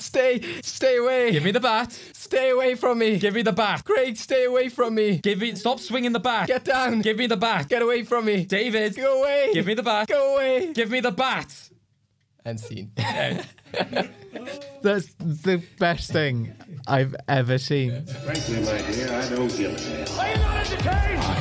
Stay, stay away. Give me the bat. Stay away from me. Give me the bat. Craig, stay away from me. Give me. Stop swinging the bat. Get down. Give me the bat. Get away from me. David. Go away. Give me the bat. Go away. Give me the bat. And scene. That's the best thing I've ever seen. Frankly, my dear, I don't give a damn. Are you not entertained?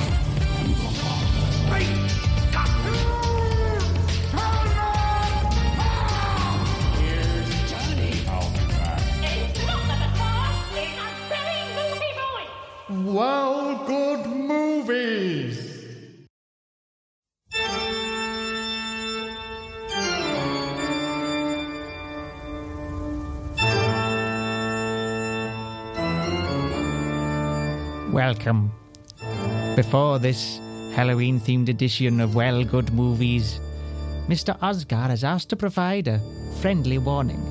Well, good movies. Welcome. Before this Halloween themed edition of Well Good Movies, Mr. Oscar has asked to provide a friendly warning.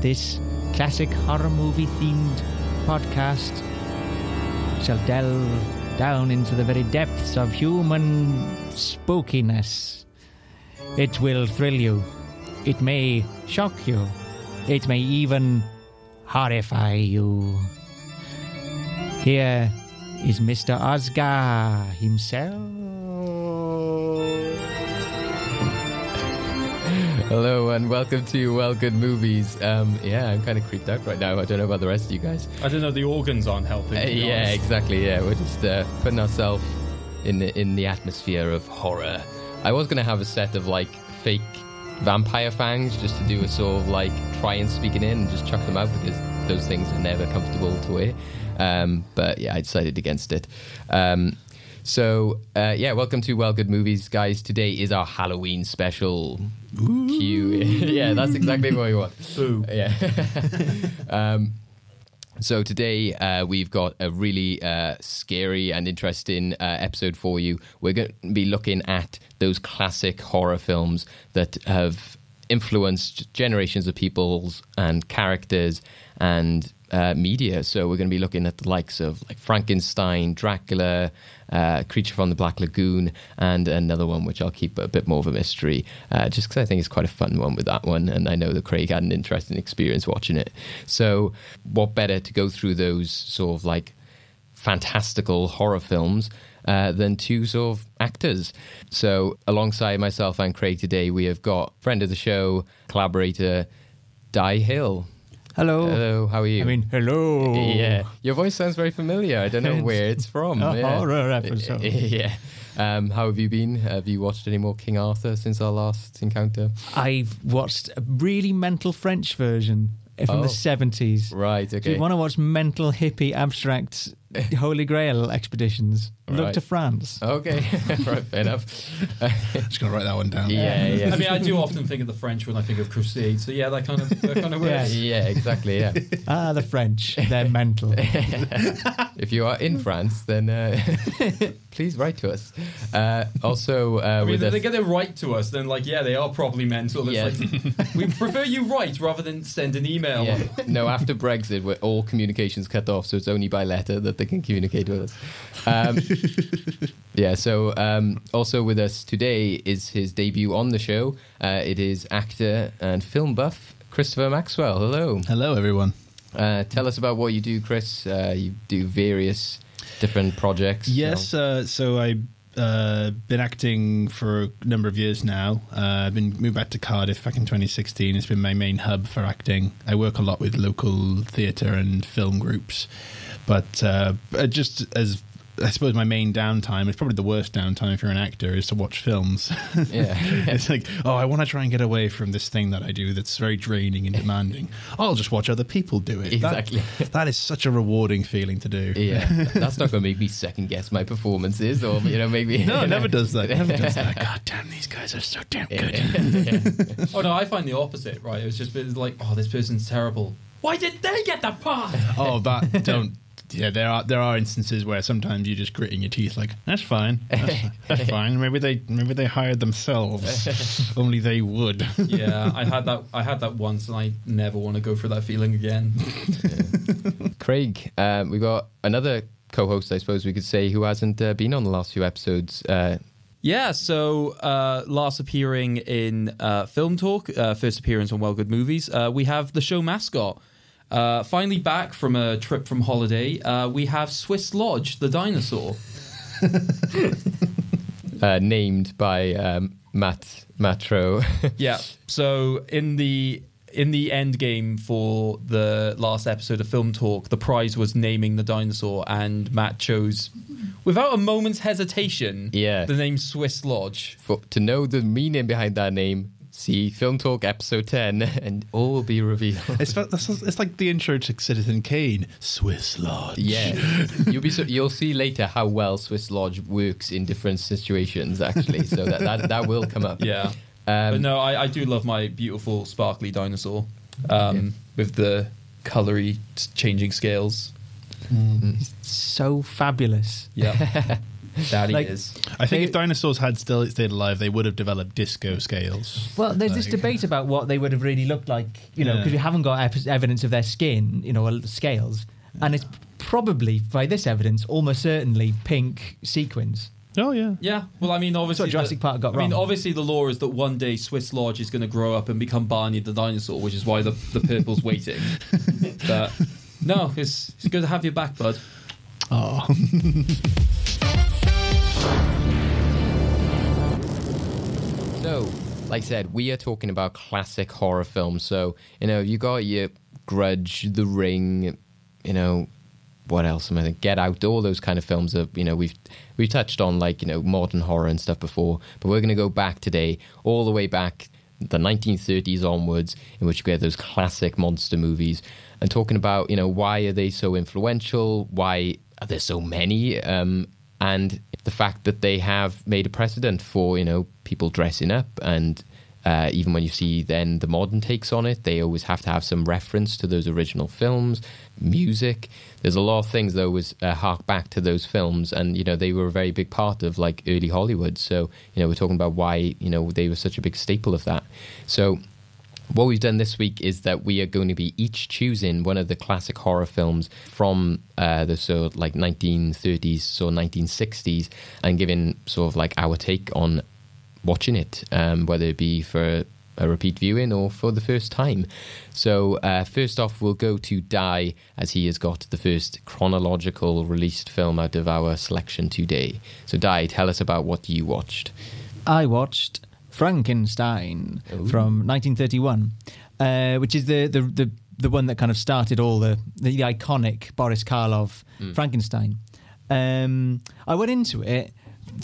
This classic horror movie themed podcast shall delve down into the very depths of human spookiness. It will thrill you. It may shock you. It may even horrify you. Here is Mr. Oscar himself. Hello and welcome to Well Good Movies. Um, yeah, I'm kind of creeped out right now. I don't know about the rest of you guys. I don't know. The organs aren't helping. Uh, yeah, honest. exactly. Yeah, we're just uh, putting ourselves in the, in the atmosphere of horror. I was gonna have a set of like fake vampire fangs just to do a sort of like try and speak it in and just chuck them out because those things are never comfortable to wear. Um, but yeah, I decided against it. Um, so uh, yeah, welcome to Well Good Movies, guys. Today is our Halloween special. Cue. yeah, that's exactly what we want. Yeah. um, so today uh, we've got a really uh, scary and interesting uh, episode for you. We're going to be looking at those classic horror films that have influenced generations of peoples and characters and uh, media. So we're going to be looking at the likes of like Frankenstein, Dracula, uh, Creature from the Black Lagoon, and another one which I'll keep a bit more of a mystery, uh, just because I think it's quite a fun one with that one, and I know that Craig had an interesting experience watching it. So what better to go through those sort of like fantastical horror films uh, than two sort of actors. So, alongside myself and Craig today, we have got friend of the show, collaborator, Dai Hill. Hello. Hello, how are you? I mean, hello. yeah, your voice sounds very familiar. I don't know It's where it's from. a yeah. horror episode. yeah. Um, how have you been? Have you watched any more King Arthur since our last encounter? I've watched a really mental French version from Oh. the 70s. Right. If Okay. you want to watch mental hippie abstract Holy Grail expeditions, look Right. to France. Okay. right. Fair enough. Just gonna write that one down. yeah. Yeah. I mean, I do often think of the French when I think of Crusade. So yeah, that kind of that kind of works. yeah. Exactly. Yeah. Ah, the French. They're mental. if you are in France, then uh, please write to us. Uh, also, uh, I mean, with if us, they get it right to us, then like, yeah, they are probably mental. It's Yeah. like, we prefer you write rather than send an email. yeah, no, after Brexit, where all communications cut off, so it's only by letter that they can communicate with us. Um, yeah. So, um, also with us today is his debut on the show. Uh, it is actor and film buff Christopher Maxwell. Hello. Hello, everyone. Uh, tell us about what you do, Chris. Uh, you do various different projects. Yes, uh, so I've uh, been acting for a number of years now. Uh, I've been moved back to Cardiff back in 2016. It's been my main hub for acting. I work a lot with local theatre and film groups, but uh, just as I suppose my main downtime is probably the worst downtime if you're an actor is to watch films. Yeah. it's like, oh, I want to try and get away from this thing that I do that's very draining and demanding. I'll just watch other people do it. That- Exactly. that is such a rewarding feeling to do. Yeah, that's not going to make me second guess my performances, or you know, maybe No, it never does that. It never does that. God damn, these guys are so damn good. Yeah. Oh no, I find the opposite. Right? It was just been like, oh, this person's terrible. Why did they get that part? Oh, that don't. Yeah, there are there are instances where sometimes you're just gritting your teeth, like that's fine, that's, that's fine. Maybe they maybe they hired themselves. Only they would. yeah, I had that. I had that once, and I never want to go through that feeling again. Craig, um, we've got another co-host, I suppose we could say, who hasn't uh, been on the last few episodes. Uh, Yeah, so uh, last appearing in uh, Film Talk, uh, first appearance on Well Good Movies, uh, we have the show mascot. Uh, finally back from a trip from holiday, uh, we have Swiss Lodge, the dinosaur. Uh, named by um, Matt Matro. Yeah. So in the in the end game for the last episode of Film Talk, the prize was naming the dinosaur, and Matt chose, without a moment's hesitation, Yeah. the name Swiss Lodge. For, to know the meaning behind that name, see Film Talk episode 10 and all will be revealed. It's, it's like the intro to Citizen Kane, Swiss Lodge. Yeah, you'll be so, you'll see later how well Swiss Lodge works in different situations. Actually, so that that, that will come up. Yeah. Um, but no, I, I do love my beautiful sparkly dinosaur um, with the colory changing scales. So fabulous. Yeah. Daddy Like- is. I think They- if dinosaurs had still stayed alive, they would have developed disco scales. Well, there's this debate about what they would have really looked like, you know, Yeah. because we haven't got ep- evidence of their skin, you know, or scales, and it's probably by this evidence almost certainly pink sequins. Oh yeah. Yeah, well, I mean, obviously, what Jurassic the, Park got I mean, obviously, the law is that one day Swiss Lodge is going to grow up and become Barney the dinosaur, which is why the the purple's waiting. But no, it's it's good to have you back, bud. Oh. So, like I said, we are talking about classic horror films. So, you know, you got your Grudge, The Ring, you know, what else am I thinking? Get Out, all those kind of films that, you know, we've we've touched on like, you know, modern horror and stuff before. But we're gonna go back today, all the way back the 1930s onwards, in which you get those classic monster movies, and talking about, you know, why are they so influential? Why are there so many? Um, and the fact that they have made a precedent for you know people dressing up and uh, even when you see then the modern takes on it they always have to have some reference to those original films music. There's a lot of things that always uh, hark back to those films and you know they were a very big part of like early hollywood. So you know we're talking about why you know they were such a big staple of that. So what we've done this week is that we are going to be each choosing one of the classic horror films from uh, the sort of like 1930s, so 1960s, and giving sort of like our take on watching it, um, whether it be for a repeat viewing or for the first time. So, uh, first off, we'll go to Dai, as he has got the first chronological released film out of our selection today. So, Dai, tell us about what you watched. I watched Frankenstein from 1931, uh, which is the, the the the one that kind of started all the the, iconic Boris Karloff Frankenstein. Um, I went into it,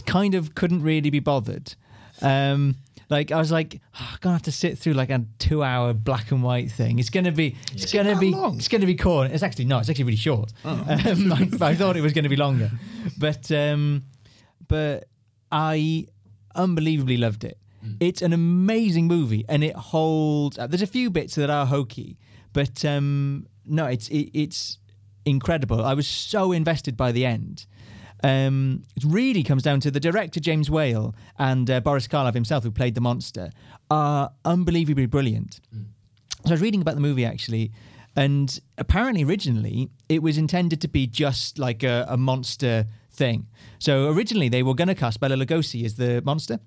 kind of couldn't really be bothered. Um, like I was like, "Oh, I'm gonna have to sit through like a two-hour black and white thing. It's gonna be, it's gonna be, long? it's gonna be corny. It's actually not. It's actually really short. Um, I, I thought it was gonna be longer, but um, but I unbelievably loved it. It's an amazing movie, and it holds. up. There's a few bits that are hokey, but um, no, it's it, it's incredible. I was so invested by the end. Um, it really comes down to the director James Whale and uh, Boris Karloff himself, who played the monster, are unbelievably brilliant. So I was reading about the movie actually, and apparently originally it was intended to be just like a, a monster thing. So originally they were going to cast Bela Lugosi as the monster,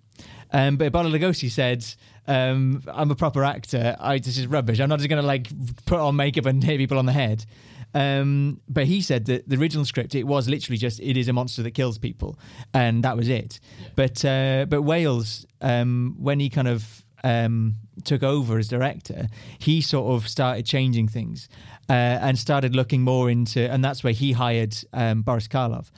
um, but Bela Lugosi said, um, "I'm a proper actor. I, this is rubbish. I'm not just going to like put on makeup and hit people on the head." Um, but he said that the original script it was literally just it is a monster that kills people, and that was it. But uh, but Wales, um, when he kind of um, took over as director, he sort of started changing things uh, and started looking more into, and that's where he hired um, Boris Karloff.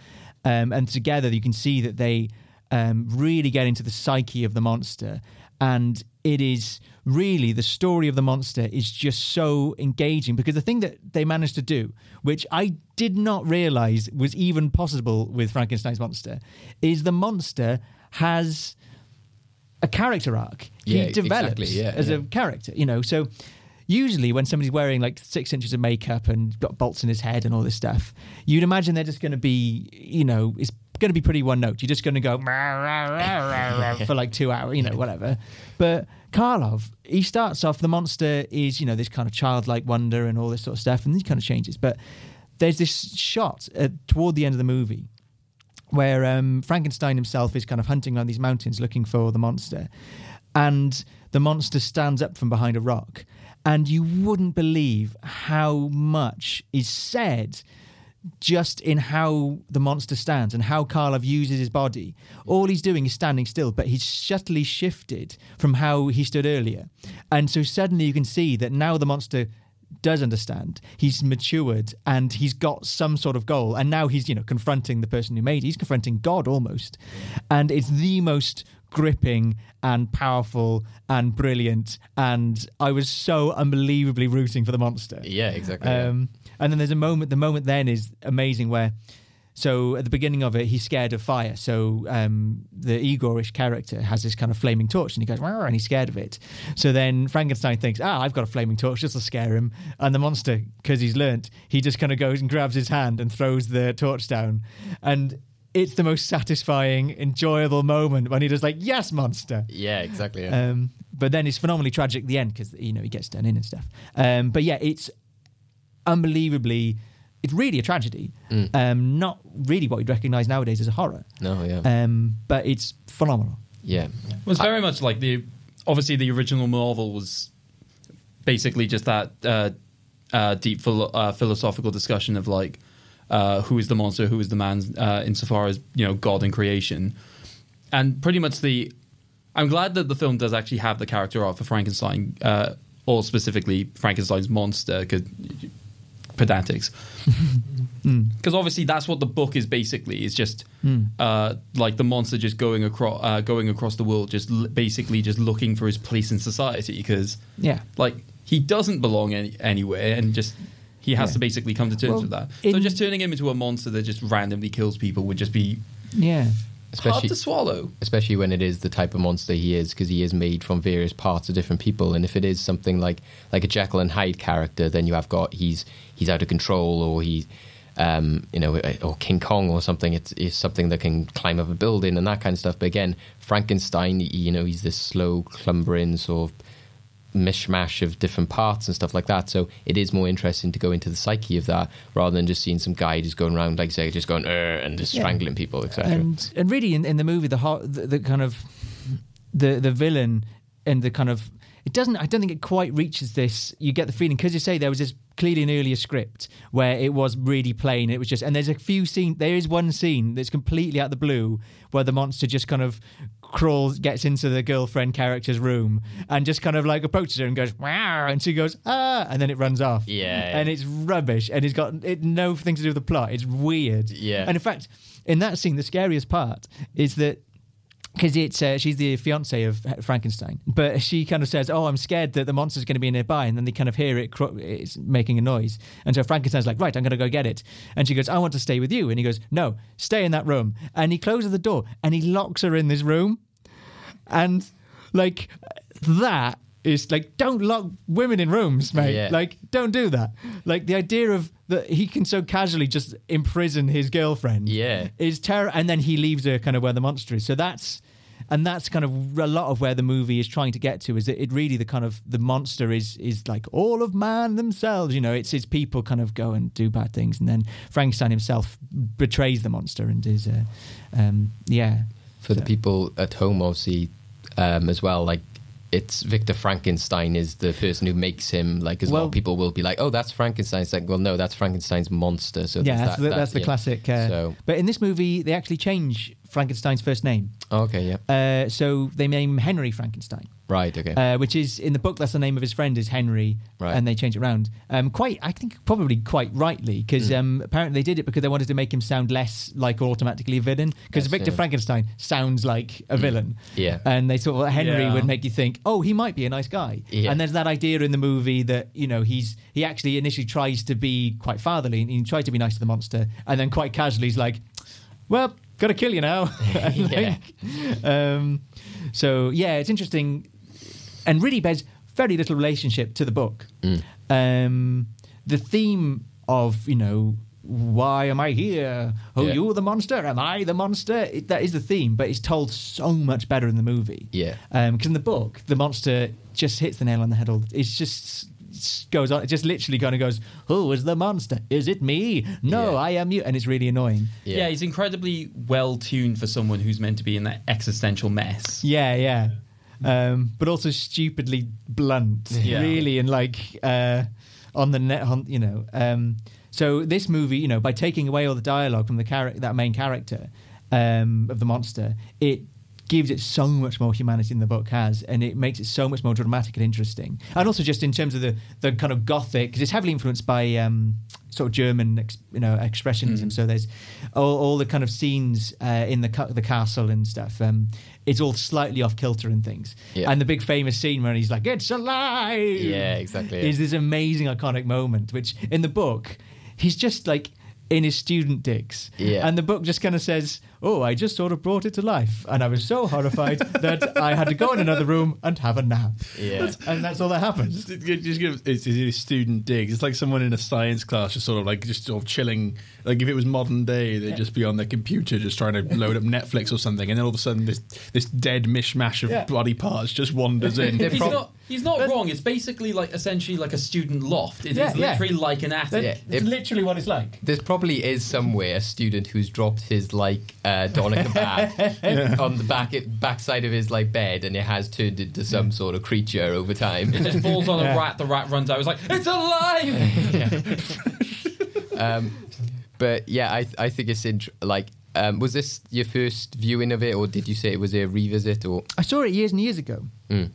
Um, and together, you can see that they um, really get into the psyche of the monster, and it is really the story of the monster is just so engaging because the thing that they managed to do, which I did not realize was even possible with Frankenstein's monster, is the monster has a character arc. Yeah, he develops exactly, yeah, as yeah. a character, you know. So usually when somebody's wearing like six inches of makeup and got bolts in his head and all this stuff, you'd imagine they're just going to be, you know, it's going to be pretty one note. You're just going to go for like two hours, you know, whatever. But Karloff, he starts off the monster is, you know, this kind of childlike wonder and all this sort of stuff, and he kind of changes. But there's this shot uh, toward the end of the movie where um, Frankenstein himself is kind of hunting around these mountains looking for the monster, and the monster stands up from behind a rock, and you wouldn't believe how much is said just in how the monster stands and how Karloff uses his body. All he's doing is standing still, but he's subtly shifted from how he stood earlier. And so suddenly you can see that now the monster does understand. He's matured and he's got some sort of goal. And now he's, you know, confronting the person who made it. He's confronting God almost. And it's the most gripping and powerful and brilliant. And I was so unbelievably rooting for the monster. Yeah, exactly. Um, and then there's a moment. The moment then is amazing where. So at the beginning of it, he's scared of fire. So um, the Igorish character has this kind of flaming torch, and he goes, and he's scared of it. So then Frankenstein thinks, "Ah, I've got a flaming torch, just to scare him." And the monster, because he's learnt, he just kind of goes and grabs his hand and throws the torch down, and it's the most satisfying, enjoyable moment when he does like, "Yes, monster." yeah, exactly. Yeah. Um, but then it's phenomenally tragic at the end because you know he gets done in and stuff. Um, but yeah, it's unbelievably. It's really a tragedy. Mm. Um, not really what you'd recognise nowadays as a horror. no, yeah. Um, but it's phenomenal. yeah. It was very much like the obviously the original novel was basically just that uh, uh, deep philo- uh, philosophical discussion of like uh, who is the monster, who is the man, uh, insofar as you know God and creation, and pretty much the. I'm glad that the film does actually have the character arc for Frankenstein, uh, or specifically Frankenstein's monster, because pedantics. Because obviously that's what the book is basically. It's just uh, like the monster just going across, uh, going across the world, just l- basically just looking for his place in society. Because Yeah. like he doesn't belong any- anywhere, and just he has Yeah. to basically come to terms Well, with that. so just turning him into a monster that just randomly kills people would just be Yeah. Hard Especially to swallow. especially when it is the type of monster he is because he is made from various parts of different people and if it is something like like a Jekyll and Hyde character then you have got he's he's out of control or he um, you know or King Kong or something it's, it's something that can climb up a building and that kind of stuff but again Frankenstein you know he's this slow clumbering sort of mishmash of different parts and stuff like that so it is more interesting to go into the psyche of that rather than just seeing some guy just going around like say just going and just Yeah. strangling people etc and and really in, in the movie the, the the kind of the the villain and the kind of it doesn't i don't think it quite reaches this you get the feeling because you say there was this clearly an earlier script where it was really plain it was just and there's a few scene there is one scene that's completely out of the blue where the monster just kind of crawls gets into the girlfriend character's room and just kind of like approaches her and goes wow and she goes ah and then it runs off Yeah. and it's rubbish and it's got it nothing to do with the plot it's weird Yeah. and in fact, in that scene, the scariest part is that because it's uh, she's the fiance of Frankenstein, but she kind of says, "Oh, I'm scared that the monster's going to be nearby," and then they kind of hear it cro- it's making a noise, and so Frankenstein's like, "Right, I'm going to go get it," and she goes, "I want to stay with you," and he goes, "No, stay in that room," and he closes the door and he locks her in this room, and like that is like don't lock women in rooms mate Yeah. like don't do that like the idea of that he can so casually just imprison his girlfriend Yeah. is terror and then he leaves her kind of where the monster is so that's and that's kind of a lot of where the movie is trying to get to is that it really the kind of the monster is is like all of man themselves you know it's it's people kind of go and do bad things and then frankenstein himself betrays the monster and is uh, um yeah for the people at home, obviously, um, as well. Like it's Victor Frankenstein is the person who makes him. Like as well, Well- people will be like, "Oh, that's Frankenstein." It's like, well, no, that's Frankenstein's monster. So yeah that's, that, the, that- that's the yeah. classic uh, So but in this movie they actually change frankenstein's first name oh, okay, yeah, uh, so they name him henry frankenstein right, okay, uh, which is in the book. That's the name of his friend is Henry, Right. and they change it around. Um, quite, I think, probably quite rightly, because Mm. um, apparently they did it because they wanted to make him sound less like automatically a villain. Because Yes, Victor yeah. Frankenstein sounds like a villain, yeah, and they thought well, Henry Yeah. would make you think, oh, he might be a nice guy. Yeah. And there's that idea in the movie that you know he's he actually initially tries to be quite fatherly, and he tries to be nice to the monster, and then quite casually he's like, well. Gotta kill you now. Yeah. like, um, so yeah, it's interesting and really bears very little relationship to the book. Mm. Um, the theme of you know why am I here? Oh, Yeah. you the monster? Am I the monster? It, that is the theme, but it's told so much better in the movie. Yeah. because in the book, the monster just hits the nail on the head. all- It's just goes on. It just literally kind of goes, "Who is the monster? Is it me? No, Yeah. I am you." And it's really annoying. Yeah. he's incredibly well tuned for someone who's meant to be in that existential mess. Yeah, yeah. Um, but also stupidly blunt, Yeah. really, and like uh, on the net, on, you know. Um, so this movie, you know, by taking away all the dialogue from the character, that main character um, of the monster, it gives it so much more humanity than the book has, and it makes it so much more dramatic and interesting. And also, just in terms of the the kind of gothic, because it's heavily influenced by um, sort of German, you know, expressionism. So there's all, all the kind of scenes uh, in the the castle and stuff. Um, it's all slightly off kilter and things. Yeah. And the big famous scene where he's like, "It's alive!" Yeah, exactly. Is this amazing iconic moment, which in the book he's just like in his student digs. Yeah. And the book just kind of says, "Oh, I just sort of brought it to life, and I was so horrified that I had to go in another room and have a nap." Yeah. And that's all that happens. Just just give it's, it's a student dig. It's like someone in a science class, just sort of like just sort of chilling. Like if it was modern day, they'd just be on their computer, just trying to load up Netflix or something, and then all of a sudden, this this dead mishmash of Yeah. body parts just wanders in. He's not. He's not wrong. It's basically like essentially like a student loft. It is Yeah, yeah. literally like an attic. Yeah. It's It- literally what it's like. There probably is somewhere a student who's dropped his like uh, doner kebab on the back backside of his like bed, and it has turned into some sort of creature over time. It just falls on a rat. The rat runs out. It's like it's alive. um, but yeah, I I think it's int- like. Um, was this your first viewing of it, or did you say it was a revisit? Or I saw it years and years ago. Mm.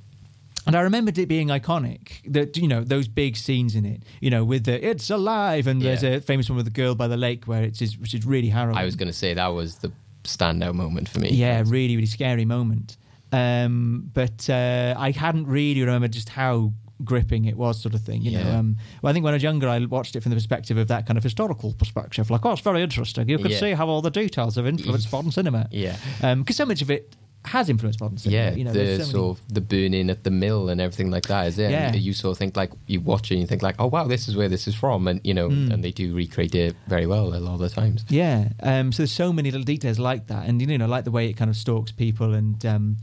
And I remembered it being iconic. That you know those big scenes in it. You know, with the "It's alive" and there's a famous one with the girl by the lake where it's just, which is really harrowing. I was going to say that was the standout moment for me. yeah, really, really scary moment. Um, but uh, I hadn't really remembered just how gripping it was, sort of thing. You know, um, well, I think when I was younger, I watched it from the perspective of that kind of historical perspective. Like, oh, it's very interesting. You can Yeah. see how all the details have influenced modern cinema. Yeah. because so much of it has influenced modern cinema. Yeah, you know, the so sort of the burning at the mill and everything like that is it. Yeah. And you sort of think like you watch it and you think like, oh wow, this is where this is from, and you know, Mm. and they do recreate it very well a lot of the times. Yeah. Um, so there's so many little details like that, and you know, like the way it kind of stalks people, and um,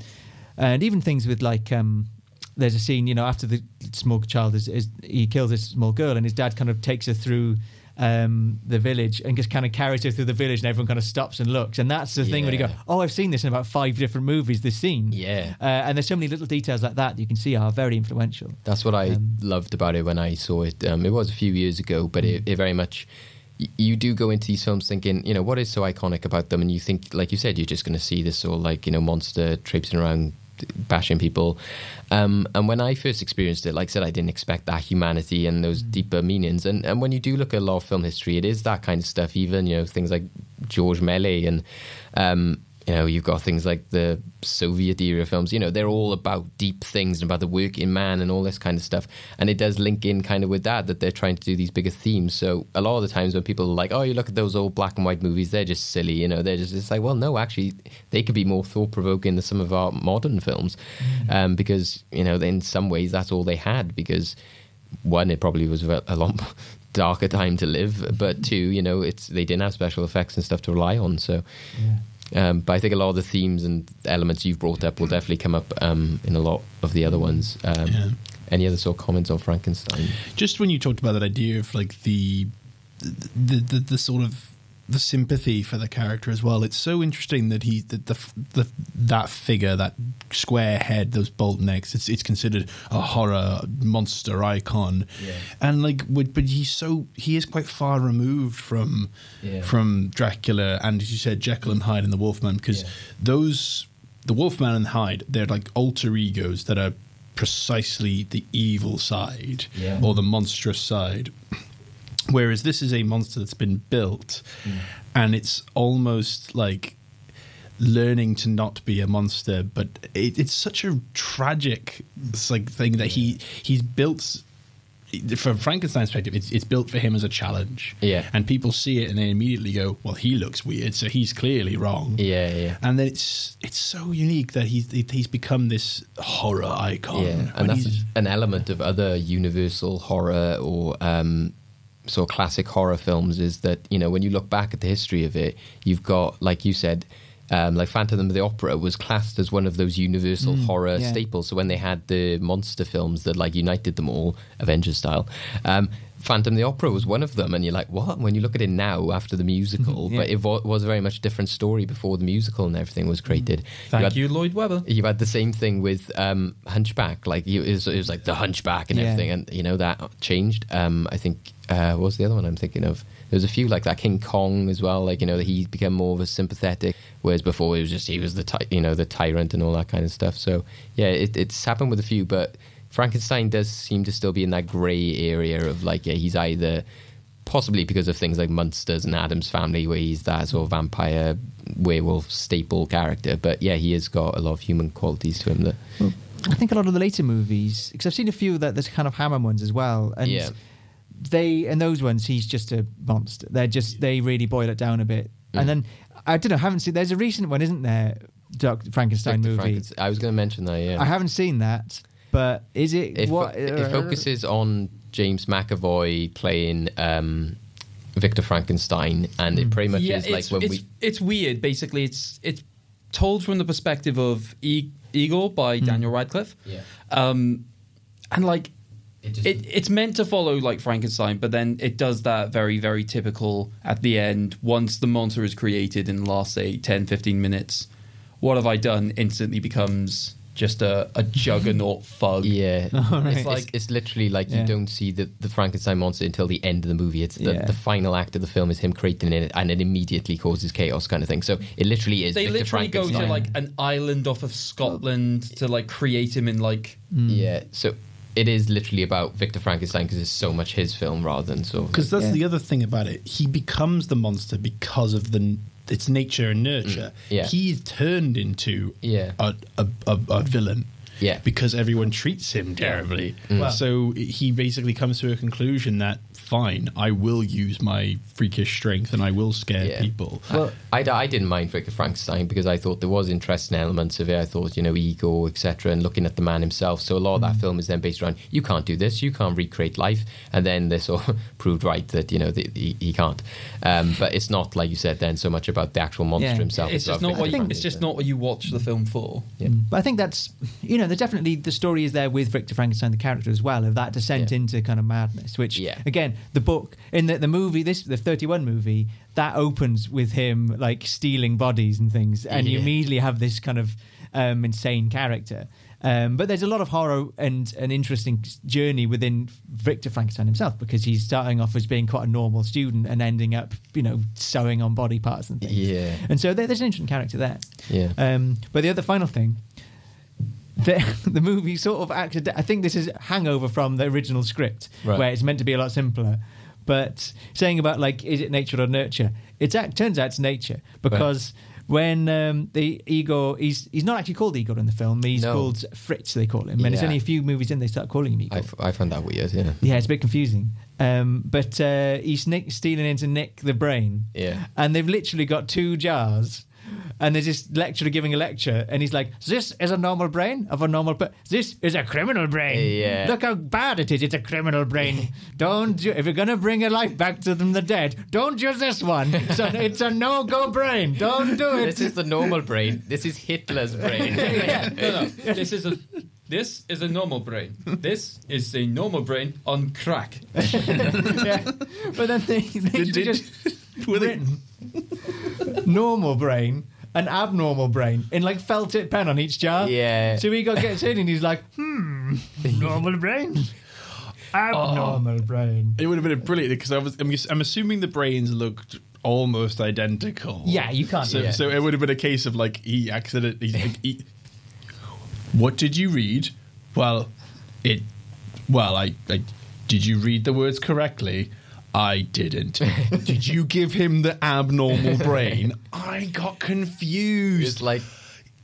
and even things with like um, there's a scene, you know, after the small child is, is he kills this small girl, and his dad kind of takes her through. Um, the village and just kind of carries her through the village, and everyone kind of stops and looks. And that's the thing when you go, "Oh, I've seen this in about five different movies." This scene, Yeah. uh, and there's so many little details like that, that you can see are very influential. That's what I Um, loved about it when I saw it. Um, it was a few years ago, but it, it very much. You do go into these films thinking, you know, what is so iconic about them, and you think, like you said, you're just going to see this sort of like, you know, monster traipsing around, bashing people. Um, and when I first experienced it, like I said, I didn't expect that humanity and those deeper meanings. And and when you do look at a lot of film history, it is that kind of stuff. Even you know things like Georges Méliès and. Um, you know, you've got things like the Soviet era films, you know, they're all about deep things and about the working man and all this kind of stuff. And it does link in kind of with that, that they're trying to do these bigger themes. So a lot of the times when people are like, oh, you look at those old black and white movies, they're just silly, you know, they're just, it's like, well, no, actually, they could be more thought provoking than some of our modern films. Um, because, you know, in some ways, that's all they had. Because one, it probably was a a lot darker time to live, but two, you know, it's they didn't have special effects and stuff to rely on. So, um, but I think a lot of the themes and elements you've brought up will definitely come up um, in a lot of the other ones. Um, Yeah. Any other sort of comments on Frankenstein? just when you talked about that idea of like the the the, the sort of the sympathy for the character as well. It's so interesting that he that the, the that figure, that square head, those bolt necks. It's it's considered a horror monster icon, and like, would- but he's so he is quite far removed from Yeah. from Dracula and as you said, Jekyll and Hyde and the Wolfman because those the Wolfman and Hyde they're like alter egos that are precisely the evil side Yeah. or the monstrous side. Whereas this is a monster that's been built and it's almost like learning to not be a monster, but it, it's such a tragic like thing that he he's built from Frankenstein's perspective, it's, it's built for him as a challenge. Yeah. And people see it and they immediately go, well, he looks weird, so he's clearly wrong. Yeah, yeah. And then it's it's so unique that he's he's become this horror icon. Yeah, and that's an element of other universal horror or um, sort of classic horror films is that you know when you look back at the history of it, you've got like you said. um, like Phantom of the Opera was classed as one of those universal horror yeah. staples. So when they had the monster films that like united them all, Avengers style, um, Phantom of the Opera was one of them. And you're like, what? When you look at it now after the musical, Yeah. but it wa- was a very much different story before the musical and everything was created. Thank had- you, Lloyd Webber. you had the same thing with um, Hunchback. Like you, it, was, it was like the Hunchback and Yeah. everything, and you know that changed. Um, I think uh, what was the other one I'm thinking of? There's a few like that. King Kong as well. Like you know, that he became more of a sympathetic, whereas before it was just he was the ty- you know the tyrant and all that kind of stuff. So yeah, it, it's happened with a few, but Frankenstein does seem to still be in that grey area of like yeah, he's either possibly because of things like Munsters and Addams Family, where he's that sort of vampire werewolf staple character. But yeah, he has got a lot of human qualities to him that I think a lot of the later movies, because I've seen a few that there's kind of Hammer ones as well, and Yeah. they and those ones he's just a monster. They're just they really boil it down a bit, Mm. and then I don't know. I haven't seen. There's a recent one, isn't there? Dr. Frankenstein Victor movie. Frankenstein- I was going to mention that. Yeah, I haven't seen that, but is it, it, fo- what? it focuses on James McAvoy playing um, Victor Frankenstein, and it pretty much yeah, is like it's, when it's, we. it's weird. Basically, it's it's told from the perspective of e- Igor by Daniel Radcliffe. Yeah. Um, and like It just- it, it's meant to follow like Frankenstein, but then it does that very, very typical at the end. Once the monster is created in the last, say, 10, 15 minutes, what have I done? Instantly becomes just a, a juggernaut thug. Yeah, right. it's like it's literally like Yeah. you don't see the, the Frankenstein monster until the end of the movie. It's the, Yeah. the final act of the film is him creating it, and it immediately causes chaos, kind of thing. So it literally is. They Victor literally go to like an island off of Scotland to like create him in like hmm. yeah. So it is literally about Victor Frankenstein because it's so much his film rather than so. of Because that's Yeah. the other thing about it. He becomes the monster because of the its nature and nurture. Mm, yeah. He's turned into Yeah. a, a, a, a villain. Yeah. Because everyone treats him terribly. Mm. So he basically comes to a conclusion that fine, I will use my freakish strength and I will scare Yeah. people. Well, I, I didn't mind Victor Frankenstein because I thought there was interesting elements of it. I thought, you know, ego, etc., and looking at the man himself. So a lot of that film is then based around you can't do this, you can't recreate life, and then this all proved right that you know the, he, he can't. Um, but it's not like you said then so much about the actual monster Yeah. himself. it's just about not what you, it's just not what you watch the film for. Yeah. But I think that's you know, there's definitely the story is there with Victor Frankenstein, the character as well, of that descent Yeah. into kind of madness. Which Yeah. again, the book in the, the movie, this the 31 movie, that opens with him like stealing bodies and things, and you immediately have this kind of um, insane character. Um, but there's a lot of horror and an interesting journey within Victor Frankenstein himself because he's starting off as being quite a normal student and ending up, you know, sewing on body parts and things. Yeah. And so there, there's an interesting character there. Yeah. Um, but the other final thing, the, the movie sort of acted. I think this is hangover from the original script, Right. where it's meant to be a lot simpler. But saying about like, is it nature or nurture? It turns out it's nature because when um, the Igor, he's he's not actually called Igor in the film. He's No. called Fritz. They call him, and it's only a few movies in they start calling him Igor. I, f- I found that weird. Yeah. yeah, it's a bit confusing. Um, but uh, he's nick, stealing into nick the brain. Yeah. And they've literally got two jars. And there's this lecturer giving a lecture, and he's like, "This is a normal brain of a normal. Pe- this is a criminal brain. Yeah. Look how bad it is. It's a criminal brain. don't you, if you're gonna bring a life back to them, the dead, don't use this one. So it's a no-go brain. Don't do it. This is the normal brain. This is Hitler's brain. no, no. This is a this is a normal brain. This is a normal brain on crack. yeah. But then they, they Did- did- just With it, written normal brain and abnormal brain in like felt tip pen on each jar. Yeah. So he got gets in and he's like, hmm, normal brain, abnormal brain. it would have been brilliant because I was. I'm, I'm assuming the brains looked almost identical. Yeah, you can't. So, yeah. so it would have been a case of like he accidentally. He, he, what did you read? Well, it. Well, I, I. Did you read the words correctly? I didn't. did you give him the abnormal brain? I got confused. It's like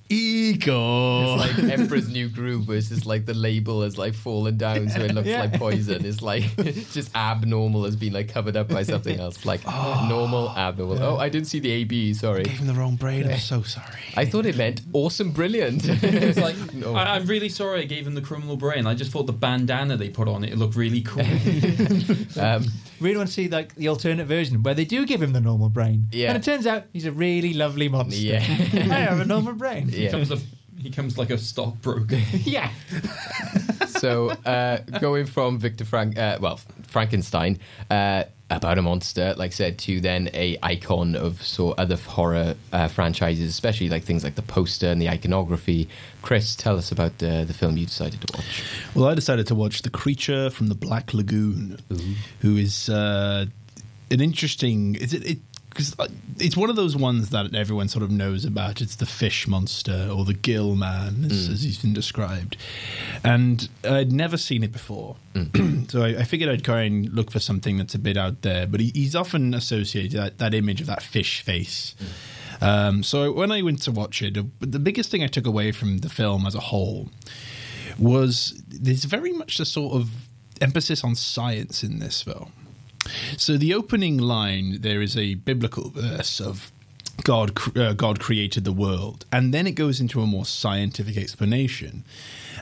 Igor. It's like Emperor's New Groove versus like the label has like fallen down so it looks Yeah. like poison. It's like just abnormal has been like covered up by something else. Like normal, abnormal. Oh, I didn't see the AB, sorry. gave him the wrong brain. I'm so sorry. I thought it meant awesome, brilliant. It's like No. I, I'm really sorry I gave him the criminal brain. I just thought the bandana they put on it, it looked really cool. um, really want to see like the alternate version where they do give him the normal brain. Yeah. And it turns out he's a really lovely monster. Yeah. I have a normal brain. Yeah. Comes a, he comes like a stockbroker. Yeah. so uh, going from Victor Frank, uh, well, Frankenstein, uh, about a monster, like I said, to then a icon of sort other horror uh, franchises, especially like things like the poster and the iconography. Chris, tell us about uh, the film you decided to watch. Well, I decided to watch The Creature from the Black Lagoon, who is uh, an interesting. Is it? it because uh, it's one of those ones that everyone sort of knows about. It's the fish monster or the gill man, as, mm. as he's been described. And I'd never seen it before. Mm. so I, I figured I'd try and look for something that's a bit out there. But he, he's often associated that, that image of that fish face. Mm. Um, so when I went to watch it, the biggest thing I took away from the film as a whole was there's very much the sort of emphasis on science in this film. So the opening line there is a biblical verse of God uh, God created the world and then it goes into a more scientific explanation.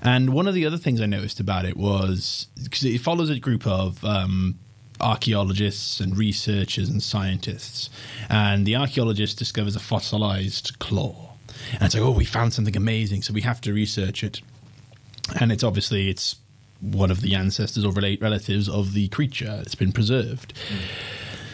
And one of the other things I noticed about it was because it follows a group of um, archaeologists and researchers and scientists. And the archaeologist discovers a fossilized claw. And it's like, oh, we found something amazing, so we have to research it. And it's obviously it's one of the ancestors or relate relatives of the creature. It's been preserved.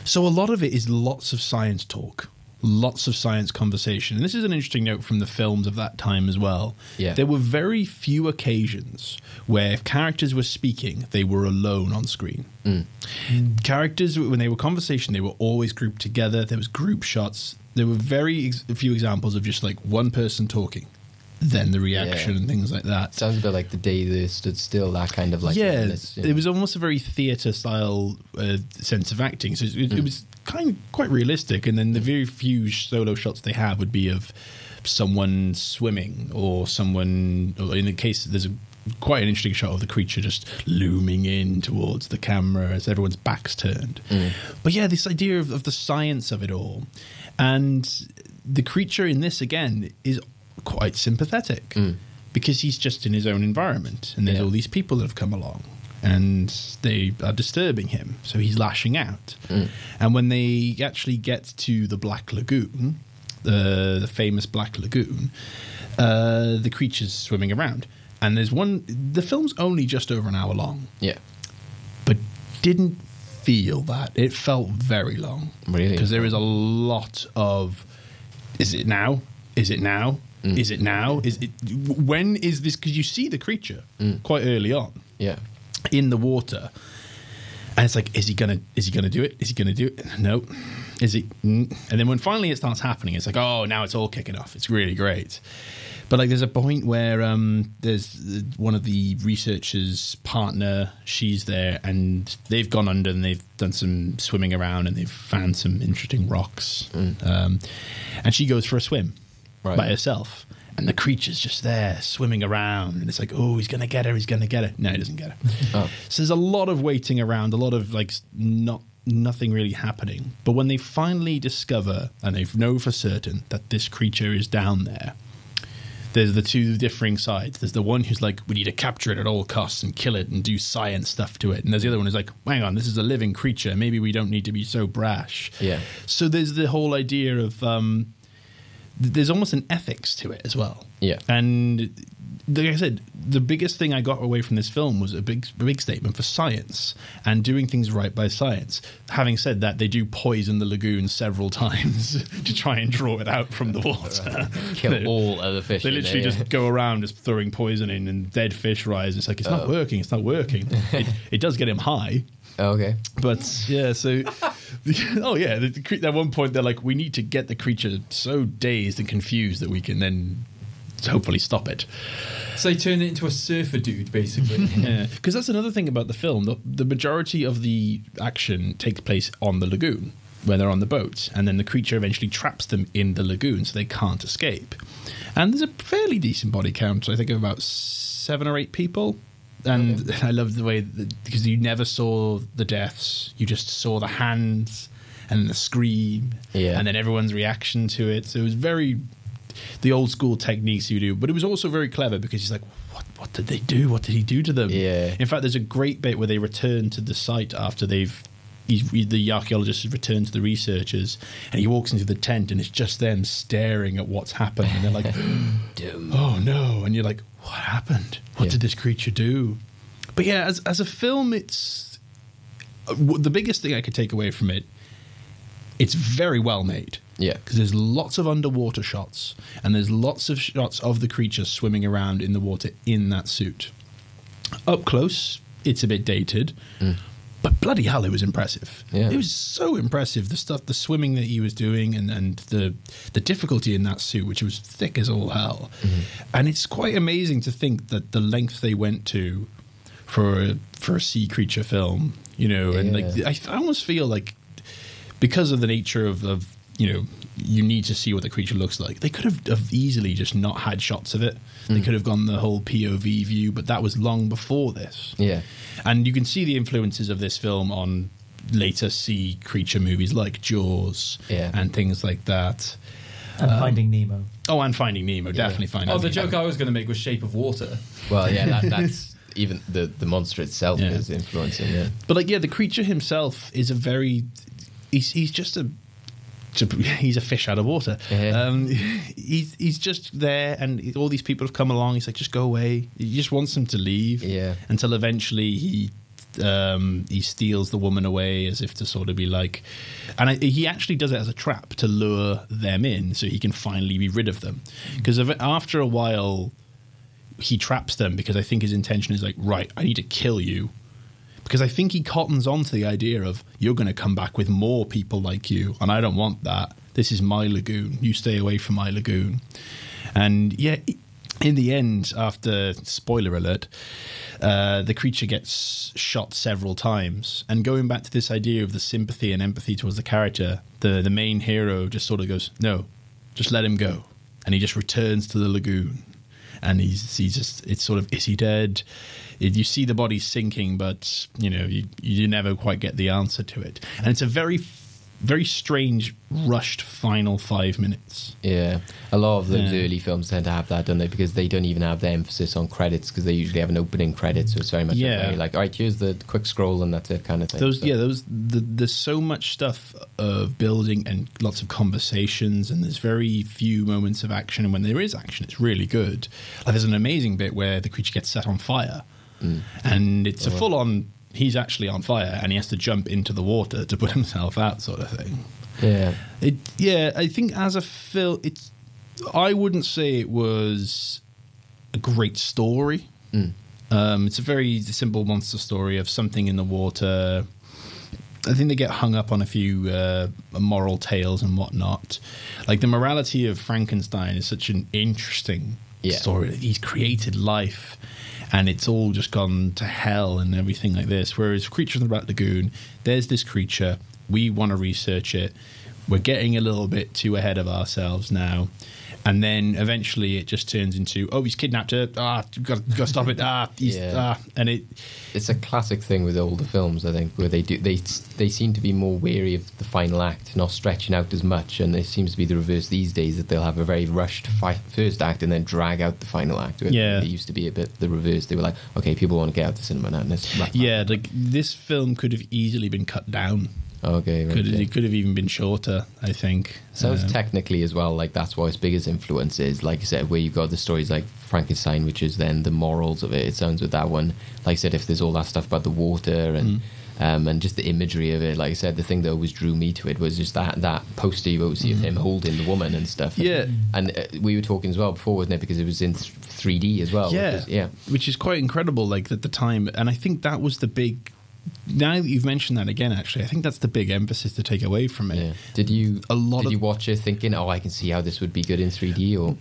So a lot of it is lots of science talk, lots of science conversation. And this is an interesting note from the films of that time as well. Yeah. There were very few occasions where if characters were speaking, they were alone on screen. Mm. Characters, when they were conversation, they were always grouped together. There was group shots. There were very ex- few examples of just like one person talking, then the reaction Yeah. and things like that. Sounds a bit like the day they stood still. That kind of like yeah, this, you it was almost a very theatre style uh, sense of acting. So it, it was kind of quite realistic. And then the very few solo shots they have would be of someone swimming or someone. Or in the case, there's a quite an interesting shot of the creature just looming in towards the camera as everyone's backs turned. But yeah, this idea of, of the science of it all, and the creature in this again is quite sympathetic because he's just in his own environment, and there's Yeah. all these people that have come along. And they are disturbing him, so he's lashing out. And when they actually get to the Black Lagoon, the the famous Black Lagoon, uh, the creature's swimming around. And there's one. The film's only just over an hour long, yeah. but didn't feel that. It felt very long. Really? Because there is a lot of. Is it now? Is it now? Mm. Is it now? Is it? When is this? Because you see the creature Mm. quite early on Yeah. in the water, and it's like, is he gonna? Is he gonna do it? Is he gonna do it? No. Is he? Mm. And then when finally it starts happening, it's like, oh, now it's all kicking off. It's really great. But like, there's a point where um, there's one of the researchers' partner. She's there, and they've gone under and they've done some swimming around, and they've found some interesting rocks. Um, and she goes for a swim Right. by herself. And the creature's just there swimming around, and it's like, oh, he's gonna get her, he's gonna get her. No, he doesn't get her. Oh. So there's a lot of waiting around, a lot of like not nothing really happening. But when they finally discover and they know for certain that this creature is down there, there's the two differing sides. There's the one who's like, we need to capture it at all costs and kill it and do science stuff to it. And there's the other one who's like, hang on, this is a living creature. Maybe we don't need to be so brash. Yeah. So there's the whole idea of um, there's almost an ethics to it as well. Yeah. And like I said, the biggest thing I got away from this film was a big, a big statement for science and doing things right by science. Having said that, they do poison the lagoon several times to try and draw it out from the water. Kill They- all other fish. They literally there, yeah. just go around just throwing poison in, and dead fish rise. It's like it's not oh. working. It's not working. it, it does get him high, Oh, okay. but yeah, so oh yeah, the, the, at one point they're like, we need to get the creature so dazed and confused that we can then hopefully stop it. So they turn it into a surfer dude, basically. Yeah, because that's another thing about the film. The, the majority of the action takes place on the lagoon where they're on the boat, and then the creature eventually traps them in the lagoon, so they can't escape. And there's a fairly decent body count. I think of about seven or eight people. And I love the way that, because you never saw the deaths, you just saw the hands and the scream, Yeah. and then everyone's reaction to it. So it was very the old school techniques you do, but it was also very clever because he's like, what, what did they do? What did he do to them? Yeah. In fact, there's a great bit where they return to the site after they've the archaeologist has returned to the researchers, and he walks into the tent, and it's just them staring at what's happened, and they're like, "Oh no!" And you're like, "What happened? What Yeah. did this creature do?" But yeah, as as a film, it's uh, w- the biggest thing I could take away from it. It's very well made. Yeah. because there's lots of underwater shots, and there's lots of shots of the creature swimming around in the water in that suit. Up close, it's a bit dated, but bloody hell, it was impressive. Yeah. It was so impressive. The stuff, the swimming that he was doing, and, and the the difficulty in that suit, which was thick as all hell. And it's quite amazing to think that the length they went to for a, for a sea creature film, you know, and like I, I almost feel like because of the nature of, of you know you need to see what the creature looks like they could have, have easily just not had shots of it they Mm. could have gone the whole pov view but that was long before this Yeah. And you can see the influences of this film on later sea creature movies like jaws Yeah. and things like that And um, Finding Nemo. oh and finding nemo definitely finding Oh, the nemo joke I was going to make was Shape of Water. Well, yeah, that, that's even the the monster itself Yeah. is influencing. Yeah. But like, yeah, the creature himself is a very. He's he's just a. to- He's a fish out of water. Yeah. Um, he's he's just there, and all these people have come along. He's like, just go away. He just wants them to leave. Yeah. Until eventually he um, he steals the woman away, as if to sort of be like, and I, he actually does it as a trap to lure them in, so he can finally be rid of them. Because after a while, he traps them because I think his intention is like, right, I need to kill you because I think he cottons on to the idea of you're going to come back with more people like you, and I don't want that. This is my lagoon. You stay away from my lagoon. And yeah, in the end, after spoiler alert, uh, the creature gets shot several times. And going back to this idea of the sympathy and empathy towards the character, the the main hero just sort of goes, "No, just let him go," and he just returns to the lagoon and he's he's just it's sort of is he dead? You see the body sinking, but you know you you never quite get the answer to it, and it's a very very strange rushed final five minutes. Yeah, a lot of those Yeah. early films tend to have that, don't they? Because they don't even have the emphasis on credits because they usually have an opening credit, so it's very much Yeah. very like, all right, here's the quick scroll and that's it kind of thing. Those So- yeah, those the, there's so much stuff of building and lots of conversations, and there's very few moments of action. And when there is action, it's really good. Like there's an amazing bit where the creature gets set on fire, mm. and it's a oh, full on. He's actually on fire, and he has to jump into the water to put himself out, sort of thing. Yeah, It, yeah, I think as a film, it's. I wouldn't say it was a great story. Um, it's a very simple monster story of something in the water. I think they get hung up on a few uh, moral tales and whatnot. Like the morality of Frankenstein is such an interesting Yeah. story. He's created life, and it's all just gone to hell and everything like this. Whereas Creature in the Rat Lagoon, there's this creature. We want to research it. We're getting a little bit too ahead of ourselves now. And then eventually it just turns into, oh, he's kidnapped her. Ah, got got to stop it. Ah, he's, Yeah. ah. And it, it's a classic thing with older films, I think, where they do they they seem to be more wary of the final act, not stretching out as much, and it seems to be the reverse these days that they'll have a very rushed fi- first act and then drag out the final act. Where Yeah. it used to be a bit the reverse. They were like, okay, people want to get out of the cinema now. Let's yeah, like this film could have easily been cut down. Okay, Could yeah. it could have even been shorter, I think. so. Um, technically as well like that's why its biggest influence is. Like I said, where you've got the stories like Frankenstein, which is then the morals of it. It sounds with that one. Like I said, if there's all that stuff about the water and Mm. um, and just the imagery of it. Like I said, the thing that always drew me to it was just that that poster you always see of him holding the woman and stuff. Mm. Yeah. and uh, we were talking as well before, wasn't it? Because it was in th- 3D as well. yeah, because- yeah. which is quite incredible. Like at the time, and I think that was the big. Now that you've mentioned that again, actually, I think that's the big emphasis to take away from it. Yeah. Did you A lot Did of- you watch it thinking, oh, I can see how this would be good in 3D? Or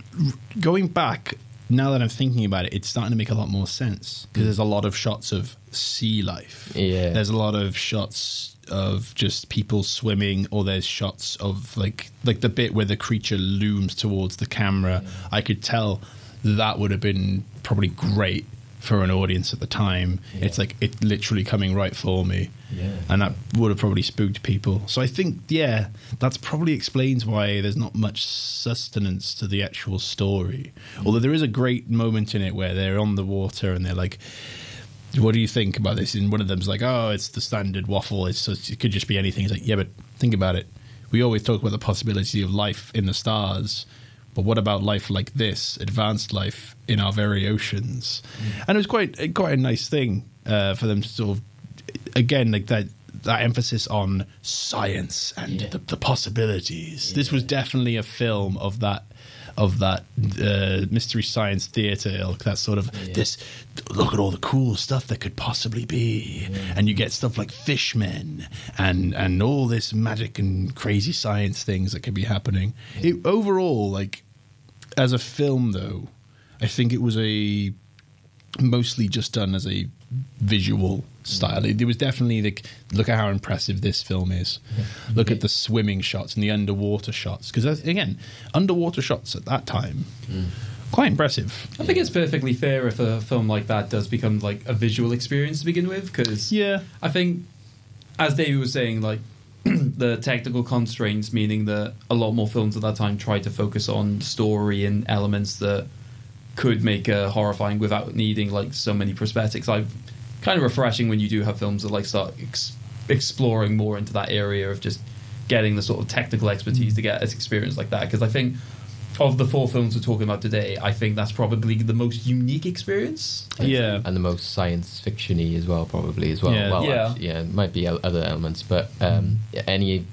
Going back, now that I'm thinking about it, it's starting to make a lot more sense because mm. there's a lot of shots of sea life. Yeah. there's a lot of shots of just people swimming, or there's shots of like like the bit where the creature looms towards the camera. Mm. I could tell that would have been probably great for an audience at the time. It's like it literally coming right for me. Yeah. And that would have probably spooked people. So I think, yeah, that's probably explains why there's not much sustenance to the actual story. Although there is a great moment in it where they're on the water and they're like, what do you think about this? And one of them's like, oh, it's the standard waffle. It's it could just be anything. It's like, yeah, but think about it. We always talk about the possibility of life in the stars, but what about life like this, advanced life in our very oceans? And it was quite quite a nice thing uh, for them to sort of, again, like that that emphasis on science and the, the possibilities. This was definitely a film of that of that uh, mystery science theater ilk. That sort of this. Look at all the cool stuff that could possibly be, and you get stuff like fishmen and and all this magic and crazy science things that could be happening. It, overall, like as a film, though, I think it was a mostly just done as a visual style. It, it was definitely like, look at how impressive this film is. Mm-hmm. Look at mm-hmm. the swimming shots and the underwater shots. Because again, underwater shots at that time, mm. quite impressive. I think it's perfectly fair if a film like that does become like a visual experience to begin with, because Yeah. I think, as David was saying, like the technical constraints, meaning that a lot more films at that time tried to focus on story and elements that could make a horrifying without needing like so many prosthetics. Like, kind of refreshing when you do have films that like start ex- exploring more into that area of just getting the sort of technical expertise mm. to get an experience like that. Because I think of the four films we're talking about today, I think that's probably the most unique experience. Yeah. and the most science fictiony as well, probably as well. Yeah. well, Yeah. actually, yeah, might be other elements, but um, any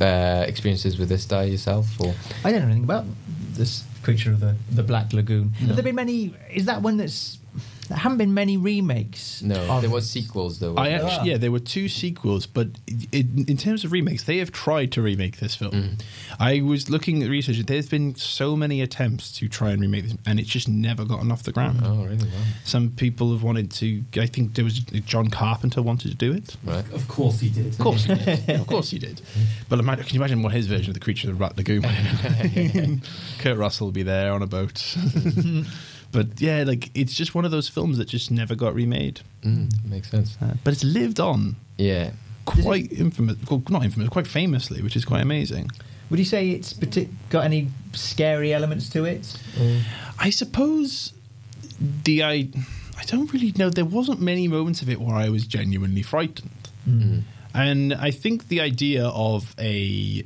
uh, experiences with this Dai yourself, or I don't know anything about this creature of the, the Black Lagoon. Have there been many? Is that one that's? There haven't been many remakes. no? of- There was sequels though. I there? actually, yeah, there were two sequels, but in, in terms of remakes, they have tried to remake this film. Mm-hmm. I was looking at research; there's been so many attempts to try and remake this, and it's just never gotten off the ground. Oh, really? Wow. Some people have wanted to. I think there was John Carpenter wanted to do it. Right. Of course he did. Of course he did. Of course he did. But ima- can you imagine what his version of the creature of the Rat Lagoon? might have been? Kurt Russell will be there on a boat. but yeah, like it's just one of those films that just never got remade. Mm, makes sense. Uh, but it's lived on Yeah. quite infamous, well, not infamous, quite famously, which is quite amazing. Would you say it's partic- got any scary elements to it? I suppose the I I don't really know. There wasn't many moments of it where I was genuinely frightened, and I think the idea of a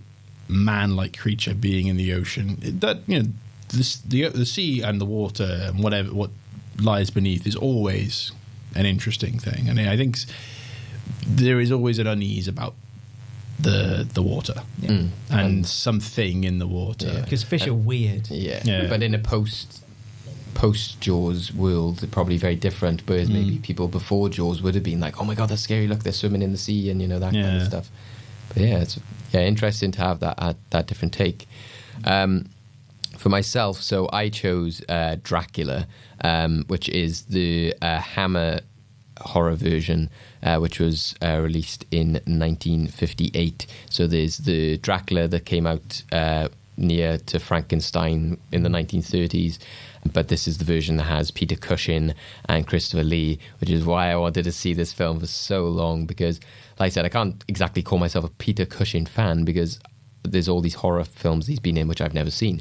man-like creature being in the ocean that you know this, the the sea and the water and whatever what lies beneath is always an interesting thing, and I think there is always an unease about the the water Yeah. and something in the water. Yeah. Because fish are weird. Yeah. Yeah. But in a post post Jaws world, they're probably very different. Whereas maybe people before Jaws would have been like, "Oh my god, that's scary! Look, they're swimming in the sea," and you know that kind of stuff. But yeah, it's yeah interesting to have that uh, that different take. Um, for myself, so I chose uh, Dracula, um, which is the uh, Hammer horror version, uh, which was uh, released in 1958. So there's the Dracula that came out uh, near to Frankenstein in the 1930s. But this is the version that has Peter Cushing and Christopher Lee, which is why I wanted to see this film for so long. Because, like I said, I can't exactly call myself a Peter Cushing fan because there's all these horror films he's been in which I've never seen.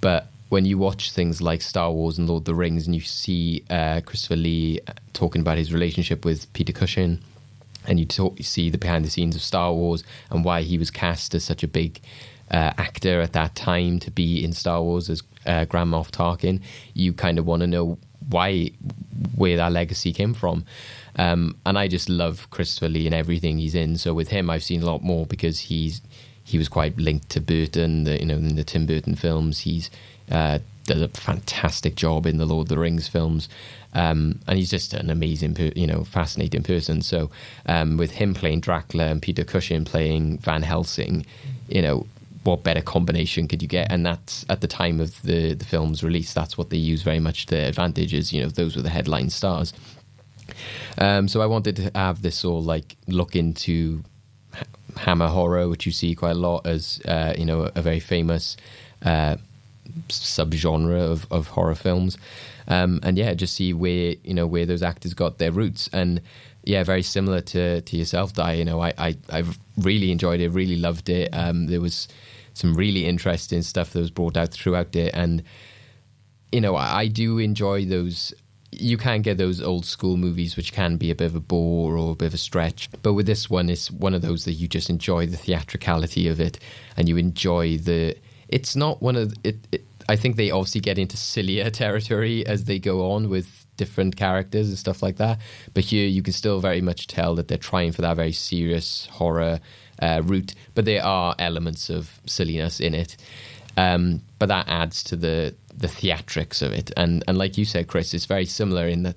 But when you watch things like Star Wars and Lord of the Rings and you see uh, Christopher Lee talking about his relationship with Peter Cushing, and you, talk, you see the behind the scenes of Star Wars and why he was cast as such a big uh, actor at that time to be in Star Wars as uh, Grand Moff Tarkin, you kind of want to know why, where that legacy came from. Um, and I just love Christopher Lee and everything he's in. So with him, I've seen a lot more because he's he was quite linked to Burton, the, you know, in the Tim Burton films. He's uh, does a fantastic job in the Lord of the Rings films, um, and he's just an amazing, per- you know, fascinating person. So um, with him playing Dracula and Peter Cushing playing Van Helsing, you know, what better combination could you get? And that's at the time of the the film's release. That's what they use very much to their advantage. Is you know those were the headline stars. Um, so I wanted to have this all like look into Hammer horror, which you see quite a lot as uh, you know a very famous uh, subgenre of, of horror films, um, and yeah, just see where you know where those actors got their roots, and yeah, very similar to to yourself, Dai. You know, I I I've really enjoyed it, really loved it. Um, there was some really interesting stuff that was brought out throughout it, and you know, I, I do enjoy those you can get those old school movies which can be a bit of a bore or a bit of a stretch. But with this one, it's one of those that you just enjoy the theatricality of it and you enjoy the. It's not one of it, it. I think they obviously get into sillier territory as they go on with different characters and stuff like that. But here you can still very much tell that they're trying for that very serious horror uh, route. But there are elements of silliness in it. Um, but that adds to the the theatrics of it. And and like you said, Chris, it's very similar in that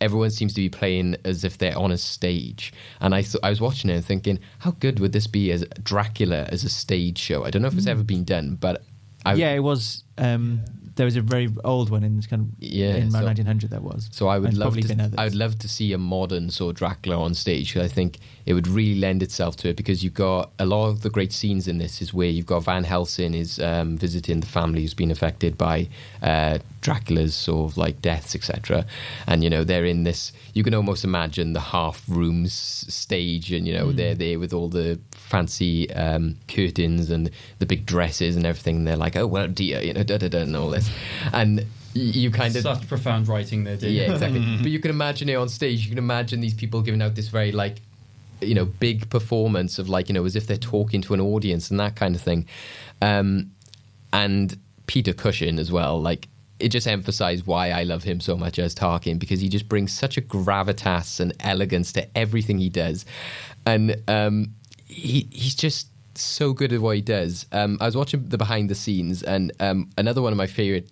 everyone seems to be playing as if they're on a stage. And I th- I was watching it and thinking, how good would this be as Dracula as a stage show? I don't know if it's ever been done, but I, yeah, it was. Um, there was a very old one in this kind of Yeah, in around so- 1900 there was. So I would love to. I would love to see a modern sort of Dracula on stage. 'cause I think it would really lend itself to it because you've got a lot of the great scenes in this is where you've got Van Helsing is um, visiting the family who's been affected by uh, Dracula's sort of like deaths, etc. And you know they're in this. You can almost imagine the half rooms stage, and you know Hmm. they're there with all the fancy um, curtains and the big dresses and everything. And they're like, oh well, dear, you know, da da da, and all this, and you kind of Such profound writing there, yeah, exactly. but you can imagine it on stage. You can imagine these people giving out this very like, you know, big performance of like, you know, as if they're talking to an audience and that kind of thing. Um, and Peter Cushing as well, like. It just emphasized why I love him so much as Tarkin because he just brings such a gravitas and elegance to everything he does, and um, he he's just so good at what he does. Um, I was watching the behind the scenes, and um, another one of my favorite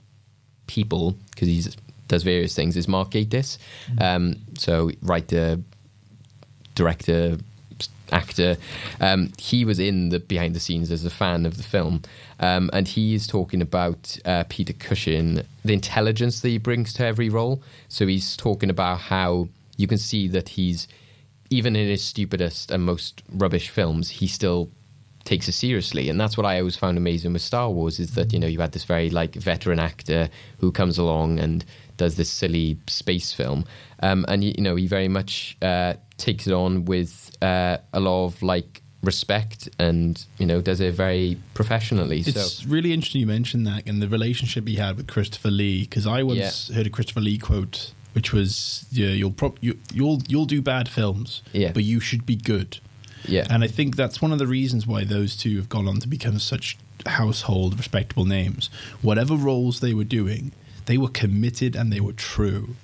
people because he does various things is Mark Gatiss. Um, so writer, director, actor. Um, he was in the behind the scenes as a fan of the film, um, and he is talking about uh, Peter Cushing, the intelligence that he brings to every role. So he's talking about how you can see that he's even in his stupidest and most rubbish films, he still takes it seriously. And that's what i always found amazing with star wars is that you know you had this very like veteran actor who comes along and does this silly space film. Um, and you know he very much uh, takes it on with uh, a lot of like respect and you know does it very professionally. It's so really interesting you mentioned that and the relationship he had with Christopher Lee because I once heard a Christopher Lee quote which was yeah, you'll pro- you, you'll you'll do bad films Yeah. but you should be good. Yeah. And I think that's one of the reasons why those two have gone on to become such household respectable names. Whatever roles they were doing they were committed and they were true.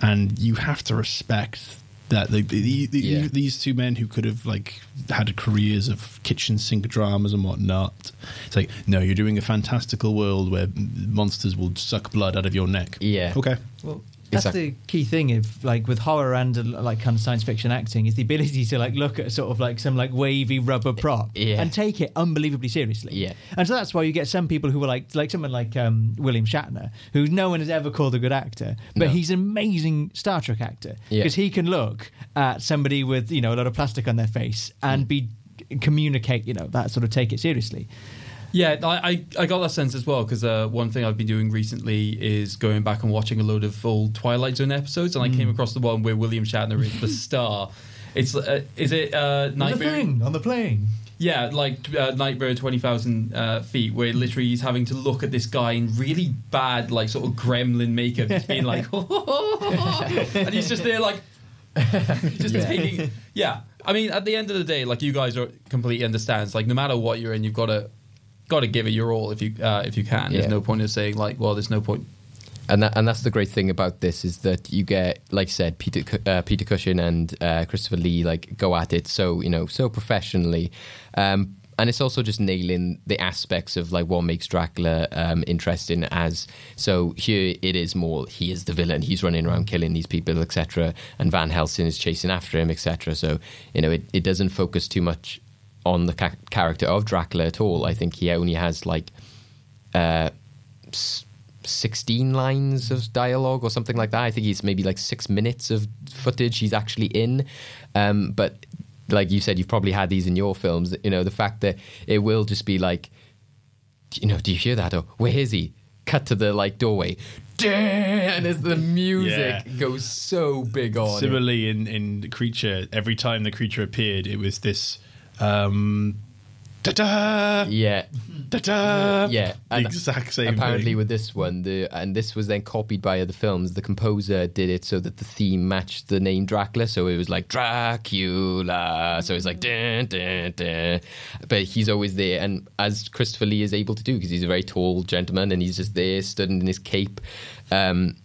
And you have to respect that. The, the, the, Yeah. these two men who could have like had careers of kitchen sink dramas and whatnot. It's like no you're doing a fantastical world where monsters will suck blood out of your neck. Yeah. okay. Well, that's Exactly. the key thing if like with horror and like kind of science fiction acting is the ability to like look at sort of like some like wavy rubber prop Yeah. and take it unbelievably seriously. Yeah. And so that's why you get some people who are like like someone like um, William Shatner, who no one has ever called a good actor, but No. he's an amazing Star Trek actor Yeah. because he can look at somebody with you know a lot of plastic on their face and be communicate you know that sort of take it seriously. Yeah, I, I, I got that sense as well because uh, one thing I've been doing recently is going back and watching a load of old Twilight Zone episodes, and I came across the one where William Shatner is the star. It's uh, is it uh, Nightmare? on the plane. Yeah, like uh, Nightmare twenty thousand uh, feet, where literally he's having to look at this guy in really bad, like sort of gremlin makeup, just being like, and he's just there like, just taking. Yeah, I mean, at the end of the day, like you guys are completely understands. Like no matter what you're in, you've got to got to give it your all if you uh, if you can. There's no point of saying like, well, there's no point. and that, and that's the great thing about this is that you get, like I said, Peter uh, Peter Cushing and uh, Christopher Lee like go at it so you know so professionally, um, and it's also just nailing the aspects of like what makes Dracula um, interesting. As so here it is more he is the villain, he's running around killing these people, etc., and Van Helsing is chasing after him, etc. So you know it, it doesn't focus too much on the ca- character of Dracula at all. I think he only has like. Uh, s- 16 lines of dialogue or something like that. I think he's maybe like six minutes of footage he's actually in. Um, but like you said, you've probably had these in your films. You know, the fact that it will just be like, you know, do you hear that? Or where is he? Cut to the like doorway. And as the music Yeah. goes so big on. Similarly, in in creature, every time the creature appeared, it was this um, Da-da! Yeah, Da-da! yeah. The exact same Apparently, thing. with this one, the and this was then copied by other films. The composer did it so that the theme matched the name Dracula. So it was like Dracula. So it's like dun, dun, dun. But he's always there, and as Christopher Lee is able to do, because he's a very tall gentleman and he's just there, stood in his cape. Um,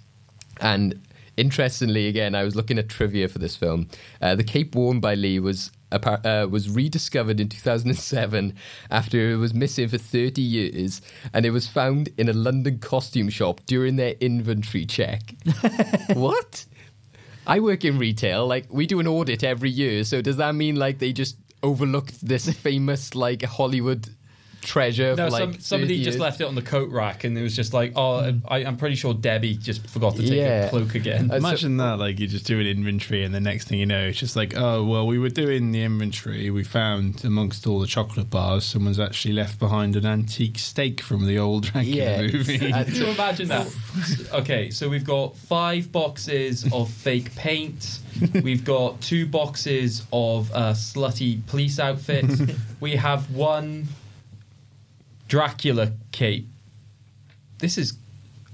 and interestingly, again, I was looking at trivia for this film. Uh, the cape worn by Lee was uh, was rediscovered in 2007 after it was missing for 30 years, and it was found in a London costume shop during their inventory check. what? I work in retail. Like we do an audit every year. So does that mean like they just overlooked this famous like Hollywood treasure No, for like some, somebody 30 just left it on the coat rack, and it was just like, oh, I, I'm pretty sure Debbie just forgot to take Yeah. a cloak again. Uh, so- Imagine that, like you just do an inventory, and the next thing you know, it's just like, oh well, we were doing the inventory. We found amongst all the chocolate bars, someone's actually left behind an antique stake from the old Dracula Yeah. movie. Uh, Can you imagine that? Okay, so we've got five boxes of fake paint. We've got two boxes of uh, slutty police outfits. we have one Dracula cape. This is,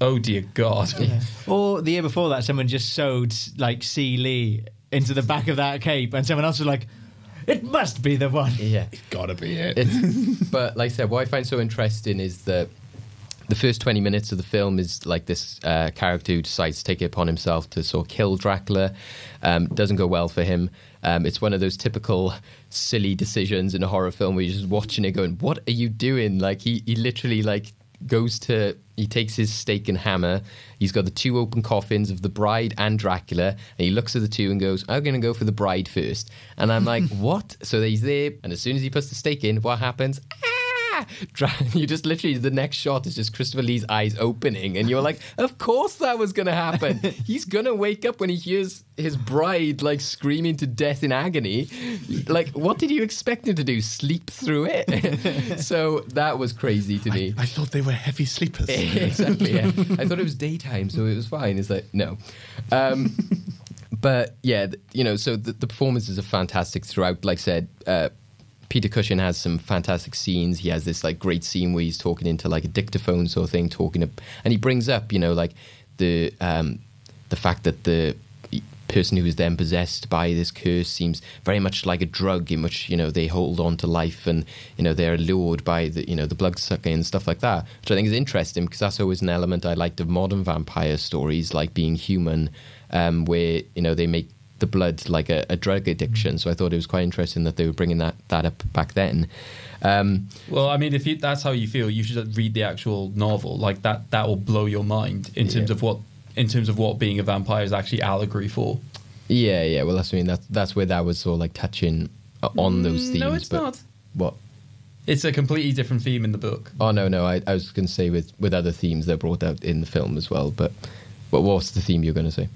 oh dear God. Or the year before that, someone just sewed like C. Lee into the back of that cape, and someone else was like, "It must be the one." yeah. Gotta be it. But like I said, what I find so interesting is that the first 20 minutes of the film is like this uh, character who decides to take it upon himself to sort of kill Dracula. Um, doesn't go well for him. Um, it's one of those typical silly decisions in a horror film where you're just watching it going, what are you doing? Like he, he literally like goes to, he takes his stake and hammer. He's got the two open coffins of the bride and Dracula. And he looks at the two and goes, I'm going to go for the bride first. And I'm like, what? So he's there. And as soon as he puts the stake in, what happens? Ah! You just literally the next shot is just Christopher Lee's eyes opening, and you're like, of course that was gonna happen. He's gonna wake up when he hears his bride like screaming to death in agony. Like, what did you expect him to do? Sleep through it? so that was crazy to me. I thought they were heavy sleepers. exactly. Yeah. I thought it was daytime, so it was fine. It's like no. Um, but yeah, you know, so the, the performances are fantastic throughout. Like I said, uh, Peter Cushing has some fantastic scenes. He has this like great scene where he's talking into like a dictaphone sort of thing, talking, to, and he brings up, you know, like the um, the fact that the person who is then possessed by this curse seems very much like a drug in which you know they hold on to life and you know they're lured by the you know the blood sucking and stuff like that which i think is interesting because that's always an element i liked of modern vampire stories like being human um, where you know they make the blood like a, a drug addiction so i thought it was quite interesting that they were bringing that that up back then um, Well, I mean, if you, that's how you feel, you should read the actual novel. Like that, that will blow your mind in terms Yeah. of what, in terms of what being a vampire is actually allegory for. yeah yeah well that's I mean that's that's where that was sort of like touching on those themes Mm, no, it's but not. what It's a completely different theme in the book. Oh no, no. I, I was going to say with with other themes that are brought out in the film as well. But but what's the theme you're going to say?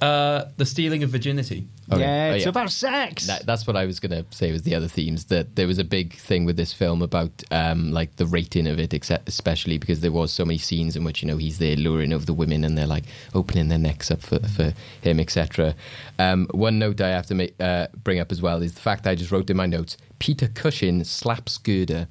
Uh, the stealing of virginity. Okay. Yeah, Oh, it's yeah. about sex. That, that's what I was going to say was the other themes that there was a big thing with this film about um, like the rating of it, except especially because there was so many scenes in which you know he's there luring over the women and they're like opening their necks up for, for him, etc. Um, one note I have to make, uh, bring up as well is the fact that I just wrote in my notes: Peter Cushing slaps Gerda.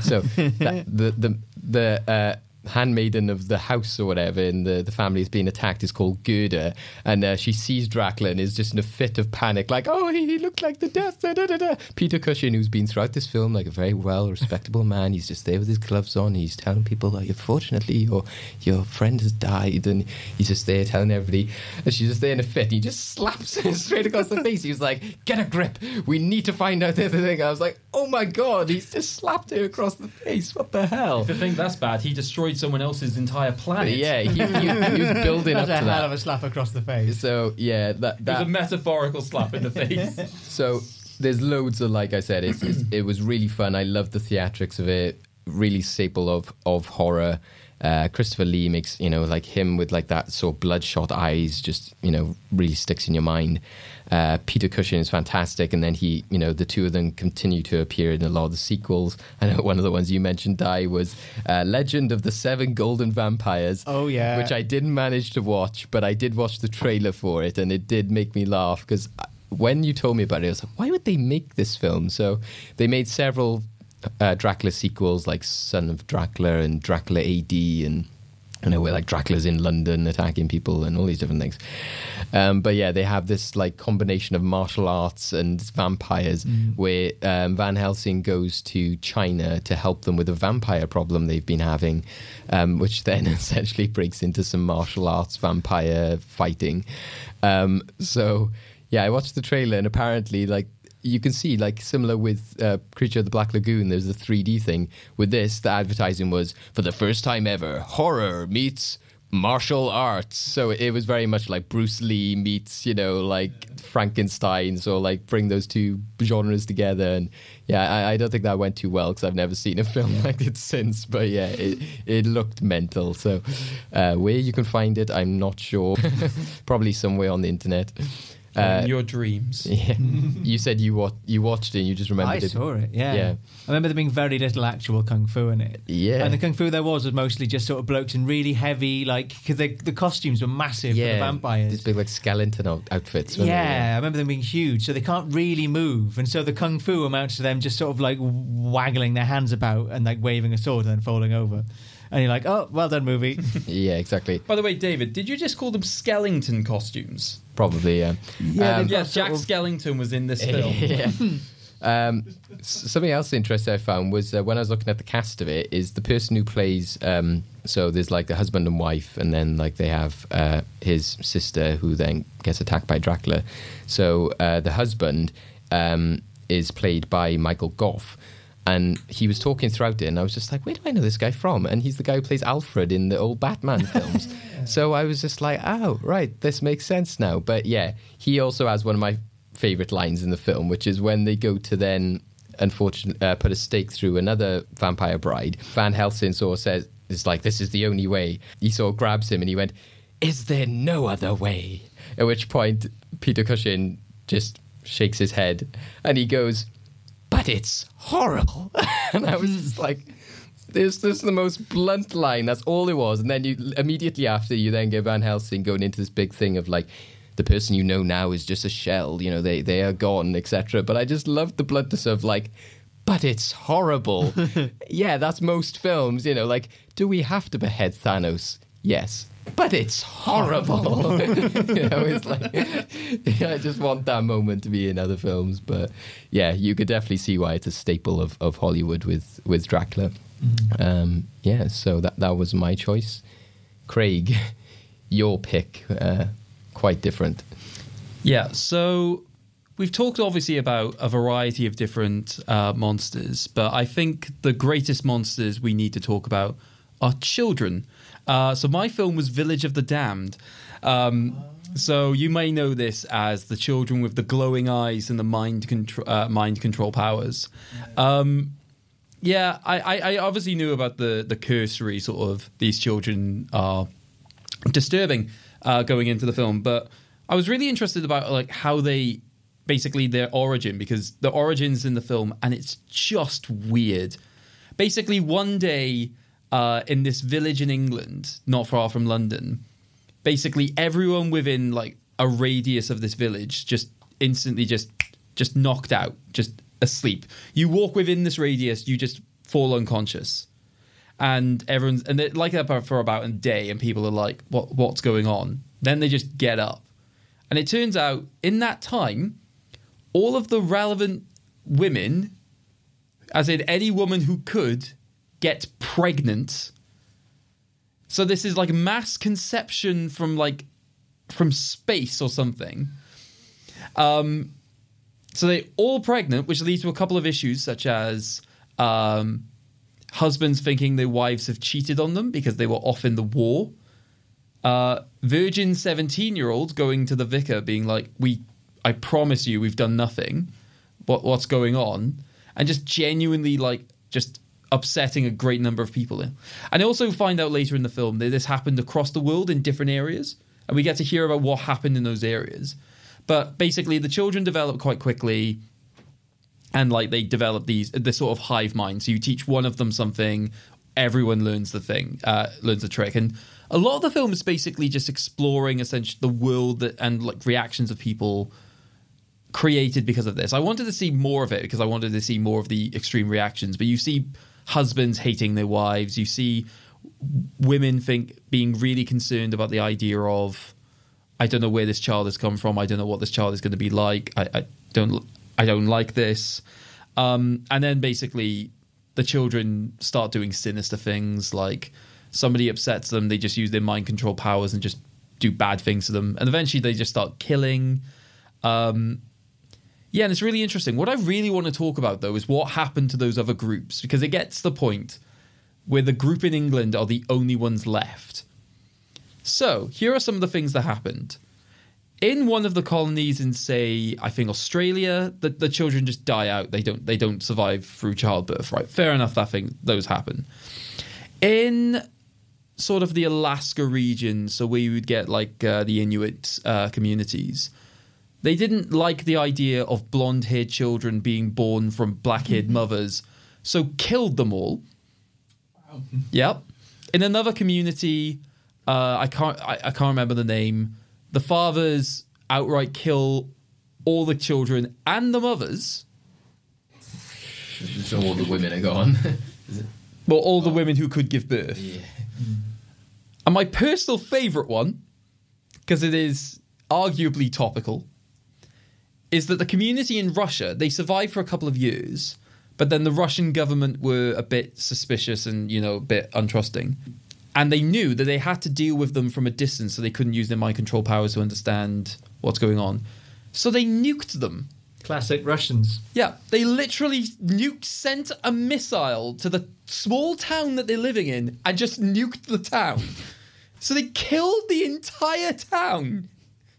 So that, the the the. Uh, handmaiden of the house or whatever in the, the family is being attacked is called Gerda. And uh, she sees Dracula and is just in a fit of panic like oh he, he looked like the death. Da, da, da. Peter Cushing who's been throughout this film like a very well respectable man he's just there with his gloves on he's telling people like unfortunately your your friend has died and he's just there telling everybody. And she's just there in a fit he just slaps her straight across the face. He was like get a grip. We need to find out the other thing. I was like oh my god he's just slapped her across the face. What the hell? If you think that's bad, he destroyed someone else's entire planet. yeah, he, he, he was building up That's to a hell of that. a slap across the face. So yeah, that It was a metaphorical slap in the face. so there's loads of like I said, it's, it's, it was really fun. I loved the theatrics of it. Really staple of of horror. Uh, Christopher Lee makes you know like him with like that sort of bloodshot eyes, just you know really sticks in your mind. Uh, Peter Cushing is fantastic, and then he you know the two of them continue to appear in a lot of the sequels. I know one of the ones you mentioned, Dai, was uh, Legend of the Seven Golden Vampires. Oh, yeah. which I didn't manage to watch, but I did watch the trailer for it, and it did make me laugh because when you told me about it, I was like, why would they make this film? So they made several uh, Dracula sequels like Son of Dracula and Dracula AD and you know where like Dracula's in London attacking people and all these different things. Um, but yeah, they have this like combination of martial arts and vampires where um, Van Helsing goes to China to help them with a vampire problem they've been having, um, which then essentially breaks into some martial arts vampire fighting. Um, so yeah, I watched the trailer and apparently like you can see like similar with uh, Creature of the Black Lagoon. There's a 3D thing. With this, the advertising was for the first time ever horror meets martial arts. So it was very much like Bruce Lee meets you know like Frankenstein. So like bring those two genres together. And yeah, I, I don't think that went too well because I've never seen a film like it since. But yeah, it it looked mental. So uh, where you can find it, I'm not sure. Probably somewhere on the internet. Uh, in your dreams. yeah. you said you wa- you watched it and you just remembered I it. saw it. Yeah. Yeah. I remember there being very little actual kung fu in it. Yeah. And the kung fu there was was mostly just sort of blokes in really heavy, like because the costumes were massive for the vampires. These big like skeleton out- outfits. weren't? Yeah, I remember them being huge, so they can't really move, and so the kung fu amounts to them just sort of like waggling their hands about and like waving a sword and then falling over, and you're like, oh, well done, movie. Yeah, exactly. By the way, David, did you just call them Skellington costumes? Probably, yeah. Yeah, Um, they've Yeah, Jack sort of- Skellington was in this film. yeah. Um, something else interesting I found was uh, when I was looking at the cast of it is the person who plays. Um, so there's like the husband and wife, and then like they have uh, his sister who then gets attacked by Dracula. So uh, the husband um, is played by Michael Gough. And he was talking throughout it, and I was just like, "Where do I know this guy from?" And he's the guy who plays Alfred in the old Batman films. So I was just like, "Oh, right, this makes sense now." But yeah, he also has one of my favorite lines in the film, which is when they go to then, unfortunately, uh, put a stake through another vampire bride. Van Helsing sort of says, "It's like this is the only way." He sort of grabs him and he went, "Is there no other way?" At which point, Peter Cushing just shakes his head and he goes, "But it's horrible," and I was just like. This, this is the most blunt line. That's all it was. And then you immediately after you then get Van Helsing going into this big thing of like the person you know now is just a shell. You know they they are gone, etc. But I just loved the bluntness of like, but it's horrible. yeah, that's most films. You know, like do we have to behead Thanos? Yes. But it's horrible. you know, it's like yeah, I just want that moment to be in other films. But yeah, you could definitely see why it's a staple of, of Hollywood with with Dracula. Um, yeah, so that that was my choice. Craig, your pick, uh, quite different. Yeah, so we've talked obviously about a variety of different uh, monsters, but I think the greatest monsters we need to talk about are children. Uh, so my film was Village of the Damned. Um, so you may know this as the children with the glowing eyes and the mind control uh, mind control powers. Um, yeah, I, I, I obviously knew about the the cursory sort of these children are disturbing uh, going into the film, but I was really interested about like how they basically their origin because the origins in the film and it's just weird. Basically, one day uh, in this village in England, not far from London, basically everyone within like a radius of this village just instantly just just knocked out, just asleep. You walk within this radius, you just fall unconscious. And everyone's and they like that for about a day and people are like what what's going on? Then they just get up. And it turns out in that time all of the relevant women as in any woman who could get pregnant so this is like mass conception from like from space or something um so they all pregnant which leads to a couple of issues such as um husbands thinking their wives have cheated on them because they were off in the war. Uh, virgin 17 year olds going to the vicar being like, we, I promise you, we've done nothing. What, what's going on? And just genuinely like, just upsetting a great number of people. in. And I also find out later in the film that this happened across the world in different areas. And we get to hear about what happened in those areas. But basically, the children develop quite quickly and like they develop these this sort of hive mind. So you teach one of them something, everyone learns the thing, uh, learns the trick, and a lot of the film is basically just exploring essentially the world that, and like reactions of people created because of this. I wanted to see more of it because I wanted to see more of the extreme reactions. But you see husbands hating their wives. You see women think being really concerned about the idea of I don't know where this child has come from. I don't know what this child is going to be like. I, I don't I don't like this. Um, and then basically the children start doing sinister things like somebody upsets them, they just use their mind control powers and just do bad things to them. And eventually they just start killing. Um, yeah, and it's really interesting. What I really want to talk about though is what happened to those other groups because it gets to the point where the group in England are the only ones left. So, here are some of the things that happened. In one of the colonies in say, I think Australia, the, the children just die out. They don't they don't survive through childbirth, right? Fair enough that thing those happen. In sort of the Alaska region, so you would get like uh, the Inuit uh, communities, they didn't like the idea of blonde haired children being born from black haired mothers, so killed them all. Yep. In another community, uh, I can't I, I can't remember the name. The fathers outright kill all the children and the mothers. So all the women are gone. Well, all the women who could give birth. yeah. And my personal favourite one, because it is arguably topical, is that the community in Russia, they survived for a couple of years, but then the Russian government were a bit suspicious and, you know, a bit untrusting. And they knew that they had to deal with them from a distance so they couldn't use their mind control powers to understand what's going on. So they nuked them. Classic Russians. Yeah, they literally nuked, sent a missile to the small town that they're living in and just nuked the town. So they killed the entire town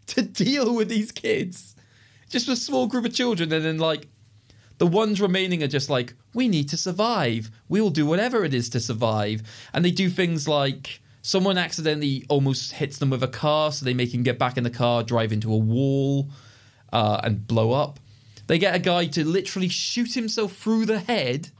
to deal with these kids. Just a small group of children, and then, like, the ones remaining are just like, we need to survive. We will do whatever it is to survive. And they do things like someone accidentally almost hits them with a car, so they make him get back in the car, drive into a wall, uh, and blow up. They get a guy to literally shoot himself through the head.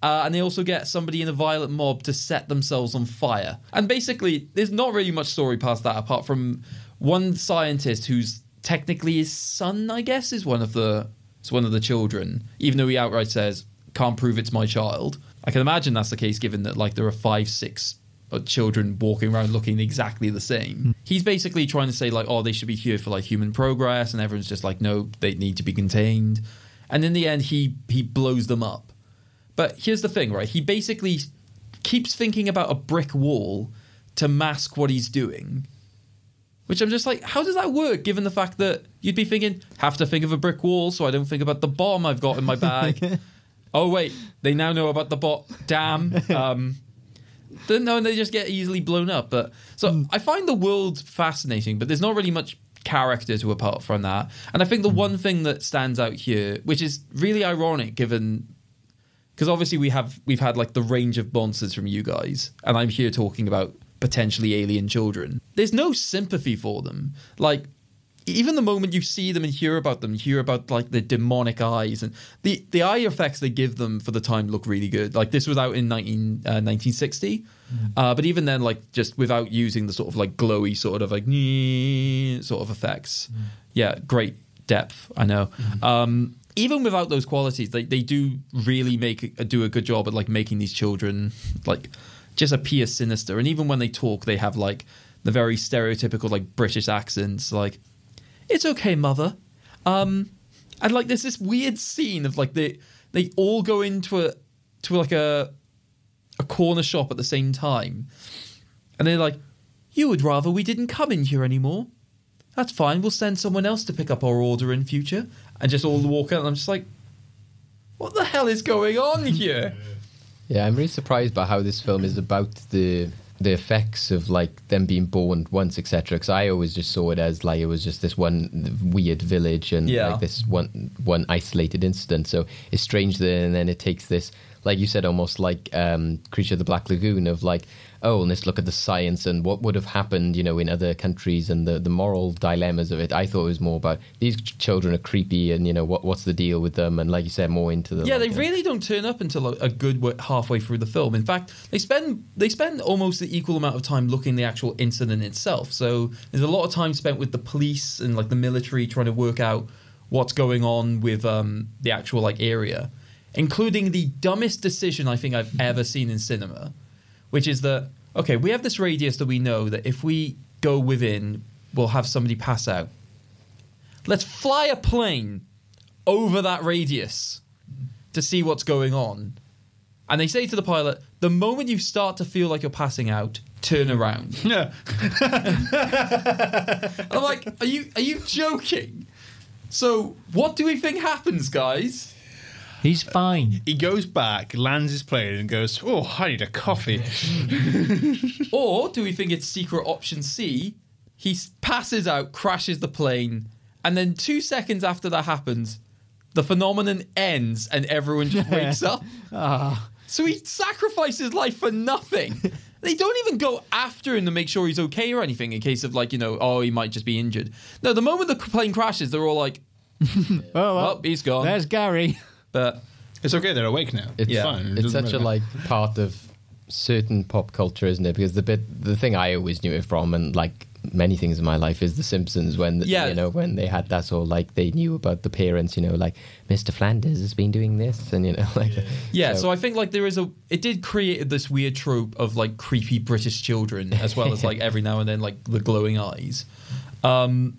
Uh, and they also get somebody in a violent mob to set themselves on fire. And basically, there's not really much story past that, apart from one scientist who's technically his son, I guess, is one of the is one of the children, even though he outright says can't prove it's my child. I can imagine that's the case, given that like there are five, six uh, children walking around looking exactly the same. He's basically trying to say like, oh, they should be here for like human progress, and everyone's just like, no, they need to be contained. And in the end, he he blows them up. But here's the thing, right? He basically keeps thinking about a brick wall to mask what he's doing. Which I'm just like, how does that work given the fact that you'd be thinking, have to think of a brick wall so I don't think about the bomb I've got in my bag. oh, wait, they now know about the bot. Damn. Um, then, no, and they just get easily blown up. But so I find the world fascinating, but there's not really much character to apart from that. And I think the one thing that stands out here, which is really ironic given because obviously we have we've had like the range of monsters from you guys, and I'm here talking about potentially alien children. There's no sympathy for them. Like even the moment you see them and hear about them, hear about like the demonic eyes and the the eye effects they give them for the time look really good. Like this was out in 19, uh, 1960, uh, but even then, like just without using the sort of like glowy sort of like sort of effects, yeah, great depth. I know. Um, even without those qualities, they, they do really make do a good job at like making these children like just appear sinister. And even when they talk, they have like the very stereotypical like British accents, like "It's okay, mother." Um, and like there's this weird scene of like they they all go into a to like a a corner shop at the same time, and they're like, "You would rather we didn't come in here anymore." That's fine. We'll send someone else to pick up our order in future. And just all walk out, and I'm just like, what the hell is going on here? Yeah, I'm really surprised by how this film is about the the effects of like them being born once, etc. Because I always just saw it as like it was just this one weird village and Yeah. like this one one isolated incident. So it's strange that and then it takes this, like you said, almost like um, Creature of the Black Lagoon of like, oh, and let's look at the science and what would have happened, you know, in other countries and the the moral dilemmas of it. I thought it was more about these ch- children are creepy and you know what what's the deal with them and like you said, more into the Yeah, they like, uh, really don't turn up until a, a good wa- halfway through the film. In fact, they spend they spend almost the equal amount of time looking the actual incident itself. So there's a lot of time spent with the police and like the military trying to work out what's going on with um, the actual like area, including the dumbest decision I think I've ever seen in cinema, which is that okay, we have this radius that we know that if we go within, we'll have somebody pass out. Let's fly a plane over that radius to see what's going on. And they say to the pilot, the moment you start to feel like you're passing out, turn around. Yeah. I'm like, are you are you joking? So what do we think happens, guys? He's fine. He goes back, lands his plane, and goes, "Oh, I need a coffee." Or do we think it's secret option C? He passes out, crashes the plane, and then two seconds after that happens, the phenomenon ends and everyone just wakes up. Ah. So he sacrificed his life for nothing. They don't even go after him to make sure he's okay or anything in case of like, you know, oh, he might just be injured. No, the moment the plane crashes, they're all like, Oh, well, oh, he's gone. there's Gary. But it's okay. They're awake now. It's Yeah. fine. It It's doesn't such a matter. like part of certain pop culture, isn't it? Because the bit, the thing I always knew it from, and like many things in my life, is The Simpsons. When the, Yeah. you know when they had that sort of like they knew about the parents, you know, like Mr. Flanders has been doing this, and you know, like Yeah, so I think like there is a it did create this weird trope of like creepy British children as well as like every now and then like the glowing eyes. Um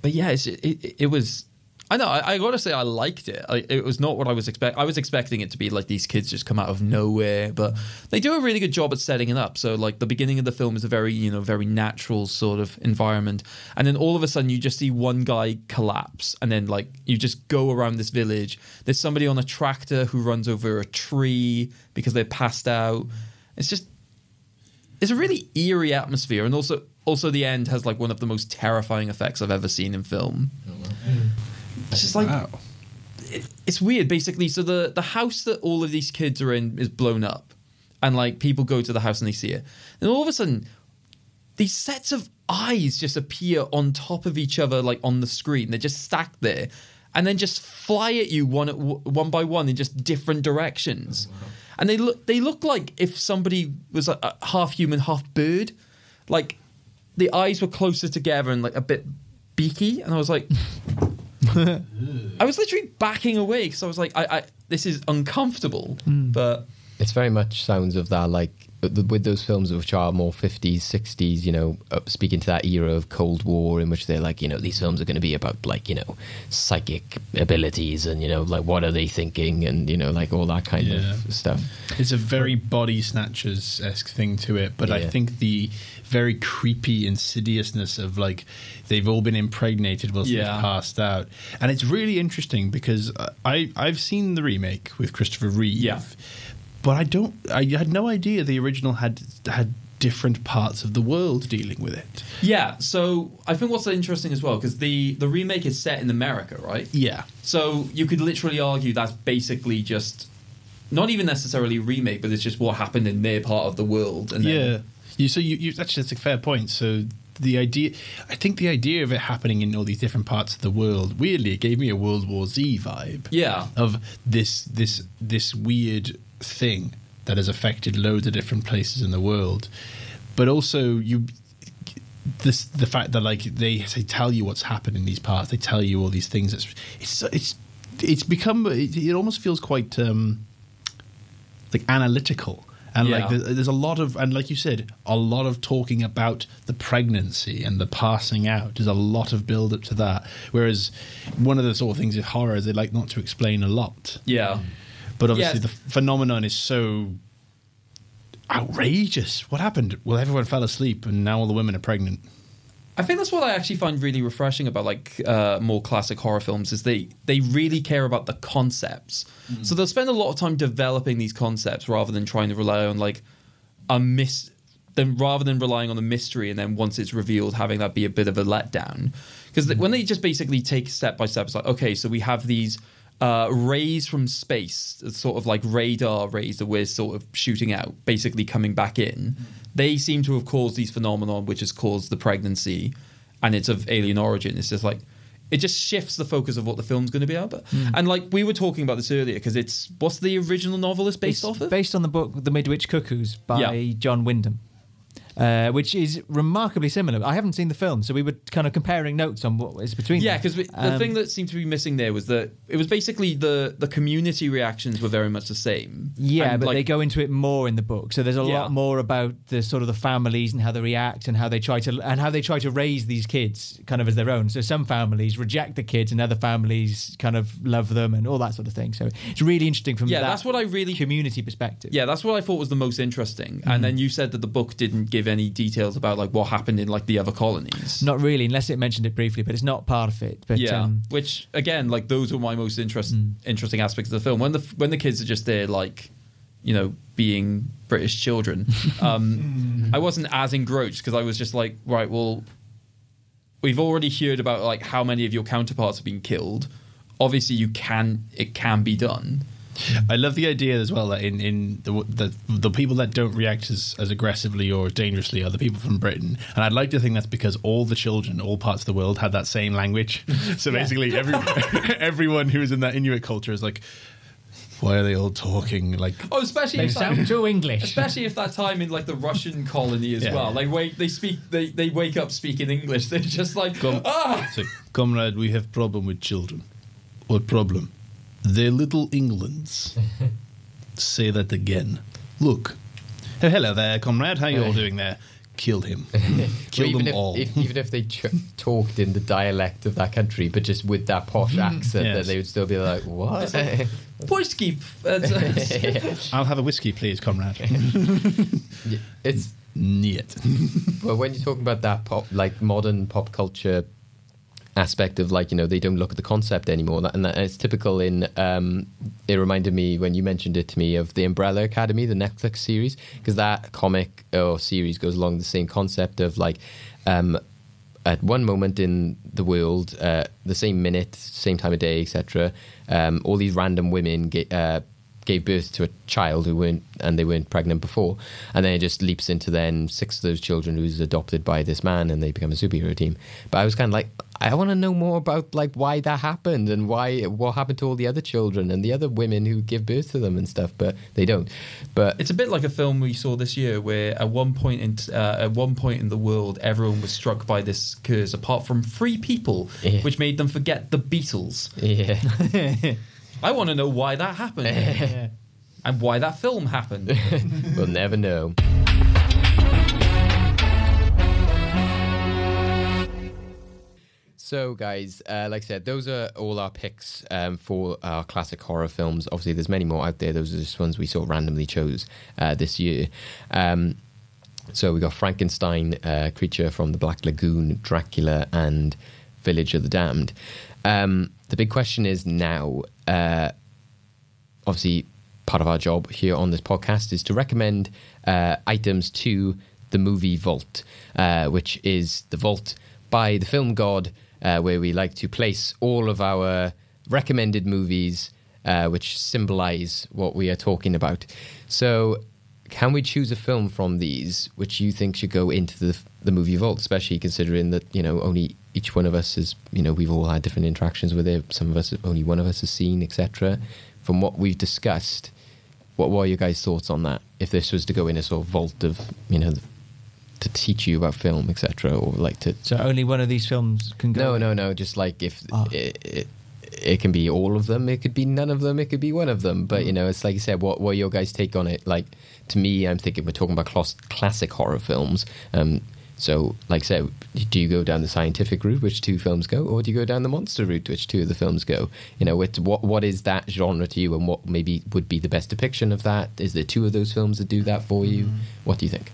but yeah, it's, it, it it was I know I, I gotta say I liked it. I, it was not what I was expect. I was expecting it to be like these kids just come out of nowhere, but they do a really good job at setting it up. So like the beginning of the film is a very you know very natural sort of environment, and then all of a sudden you just see one guy collapse, and then like you just go around this village. There's somebody on a tractor who runs over a tree because they're passed out. It's just it's a really eerie atmosphere, and also also the end has like one of the most terrifying effects I've ever seen in film. Oh, It's just like Wow. it, it's weird. Basically, so the the house that all of these kids are in is blown up, and like people go to the house and they see it, and all of a sudden, these sets of eyes just appear on top of each other, like on the screen. They're just stacked there, and then just fly at you one at one by one in just different directions. Oh, and they look they look like if somebody was a, a half human, half bird. Like the eyes were closer together and like a bit beaky, and I was like. I was literally backing away because I was like, I, I this is uncomfortable. Hmm. But it's very much sounds of that like with those films which are more 50s 60s you know uh, speaking to that era of cold war in which they're like you know these films are going to be about like you know psychic abilities and you know like what are they thinking and you know like all that kind Yeah. of stuff It's a very body snatchers esque thing to it, but I think the very creepy insidiousness of like they've all been impregnated whilst Yeah. they've passed out, and it's really interesting because I I've seen the remake with Christopher Reeve, Yeah. But I don't I had no idea the original had had different parts of the world dealing with it. yeah, so I think what's interesting as well because the the remake is set in America, right? Yeah, So you could literally argue that's basically just not even necessarily remake, but it's just what happened in their part of the world. And then, yeah. You so you, you actually that's a fair point. So the idea, I think the idea of it happening in all these different parts of the world, weirdly, it gave me a World War Z vibe. Yeah. Of this this this weird thing that has affected loads of different places in the world, but also you. This the fact that like they they tell you what's happened in these parts, they tell you all these things. It's it's it's it's become it, it almost feels quite um like analytical and like Yeah. there- there's a lot of and like you said a lot of talking about the pregnancy and the passing out there's a lot of build up to that whereas one of the sort of things with horror is they like not to explain a lot Yeah. But obviously Yeah. the phenomenon is so outrageous what happened well everyone fell asleep and now all the women are pregnant I think that's what I actually find really refreshing about like uh, more classic horror films is they they really care about the concepts. So they'll spend a lot of time developing these concepts rather than trying to rely on like a miss. then rather than relying on the mystery and then once it's revealed having that be a bit of a letdown. Because when they just basically take step by step, it's like okay, so we have these uh, rays from space, sort of like radar rays that we're sort of shooting out, basically coming back in. They seem to have caused these phenomenon, which has caused the pregnancy, and it's of alien origin. It's just like it just shifts the focus of what the film's going to be about. And like we were talking about this earlier, because it's what's the original novel is based It's off of? based on the book The Midwich Cuckoos by Yeah. John Wyndham. Uh, which is remarkably similar. I haven't seen the film, so we were kind of comparing notes on what is between. Yeah, because the Um, thing that seemed to be missing there was that it was basically the the community reactions were very much the same. Yeah, And, but like, they go into it more in the book. So there's a Yeah. lot more about the sort of the families and how they react and how they try to and how they try to raise these kids kind of as their own. So some families reject the kids and other families kind of love them and all that sort of thing. So it's really interesting from Yeah, that that's what I really- community perspective. Yeah, that's what I thought was the most interesting. Mm-hmm. And then you said that the book didn't give any details about like what happened in like the other colonies. Not really, unless it mentioned it briefly, but it's not part of it. But yeah, um, which again, like those are my most interest, Mm. interesting aspects of the film. When the when the kids are just there, like you know, being British children, um, I wasn't as engrossed because I was just like, right, well, we've already heard about like how many of your counterparts have been killed. Obviously, you can it can be done. I love the idea as well that in, in the, the the people that don't react as, as aggressively or dangerously are the people from Britain, and I'd like to think that's because all the children, all parts of the world, had that same language. so basically, every, everyone who is in that Inuit culture is like, why are they all talking like? Oh, especially they if that- sound too English. Especially if that time in like the Russian colony as Yeah. well. Like wait, they speak, they, they wake up speaking English. They're just like, Com- ah, It's like, comrade, we have problem with children. What problem? They're little Englands. Say that again. Look. Oh, hello there, comrade. How you all doing there? Kill him. Kill Well, even them if, all. If, even if they ch- talked in the dialect of that country, but just with that posh mm-hmm. accent, Yes. that they would still be like, "What?" voice keep. It's- I'll have a whiskey, please, comrade. it's Niet. well when you're talking about that pop, like modern pop culture aspect of like you know they don't look at the concept anymore, and that, it's typical in. Um, it reminded me when you mentioned it to me of the Umbrella Academy, the Netflix series, because that comic or series goes along the same concept of like. Um, at one moment in the world, uh, the same minute, same time of day, etc., um, all these random women get uh, gave birth to a child who weren't and they weren't pregnant before, and then it just leaps into then six of those children who's adopted by this man, and they become a superhero team. But I was kind of like, I want to know more about like why that happened and why what happened to all the other children and the other women who give birth to them and stuff, but they don't. But It's a bit like a film we saw this year, where at one point in uh, at one point in the world, everyone was struck by this curse, apart from three people, Yeah. which made them forget the Beatles. yeah, I want to know why that happened, and why that film happened. we'll never know. So, guys, uh, like I said, those are all our picks um, for our classic horror films. Obviously, there's many more out there. Those are just ones we sort of randomly chose uh, this year. Um, so we got Frankenstein, uh, Creature from the Black Lagoon, Dracula, and Village of the Damned. Um, the big question is now, uh, obviously, part of our job here on this podcast is to recommend uh, items to the movie vault, uh, which is the vault by the film god, uh, where we like to place all of our recommended movies, uh, which symbolize what we are talking about. So, can we choose a film from these which you think should go into the the movie vault, especially considering that you know only each one of us is you know we've all had different interactions with it. Some of us, only one of us has seen, etc. From what we've discussed, what were your guys' thoughts on that? If this was to go in a sort of vault of you know to teach you about film, etc., or like to So only one of these films can go. no, no, no. Just like if Ah. it, it, it can be all of them, it could be none of them, it could be one of them. But you know, it's like you said. What were your guys' take on it? Like to me, I'm thinking we're talking about class, classic horror films. Um, so, like I said, do you go down the scientific route, which two films go, or do you go down the monster route, which two of the films go? You know, what what is that genre to you, and what maybe would be the best depiction of that? Is there two of those films that do that for you? What do you think?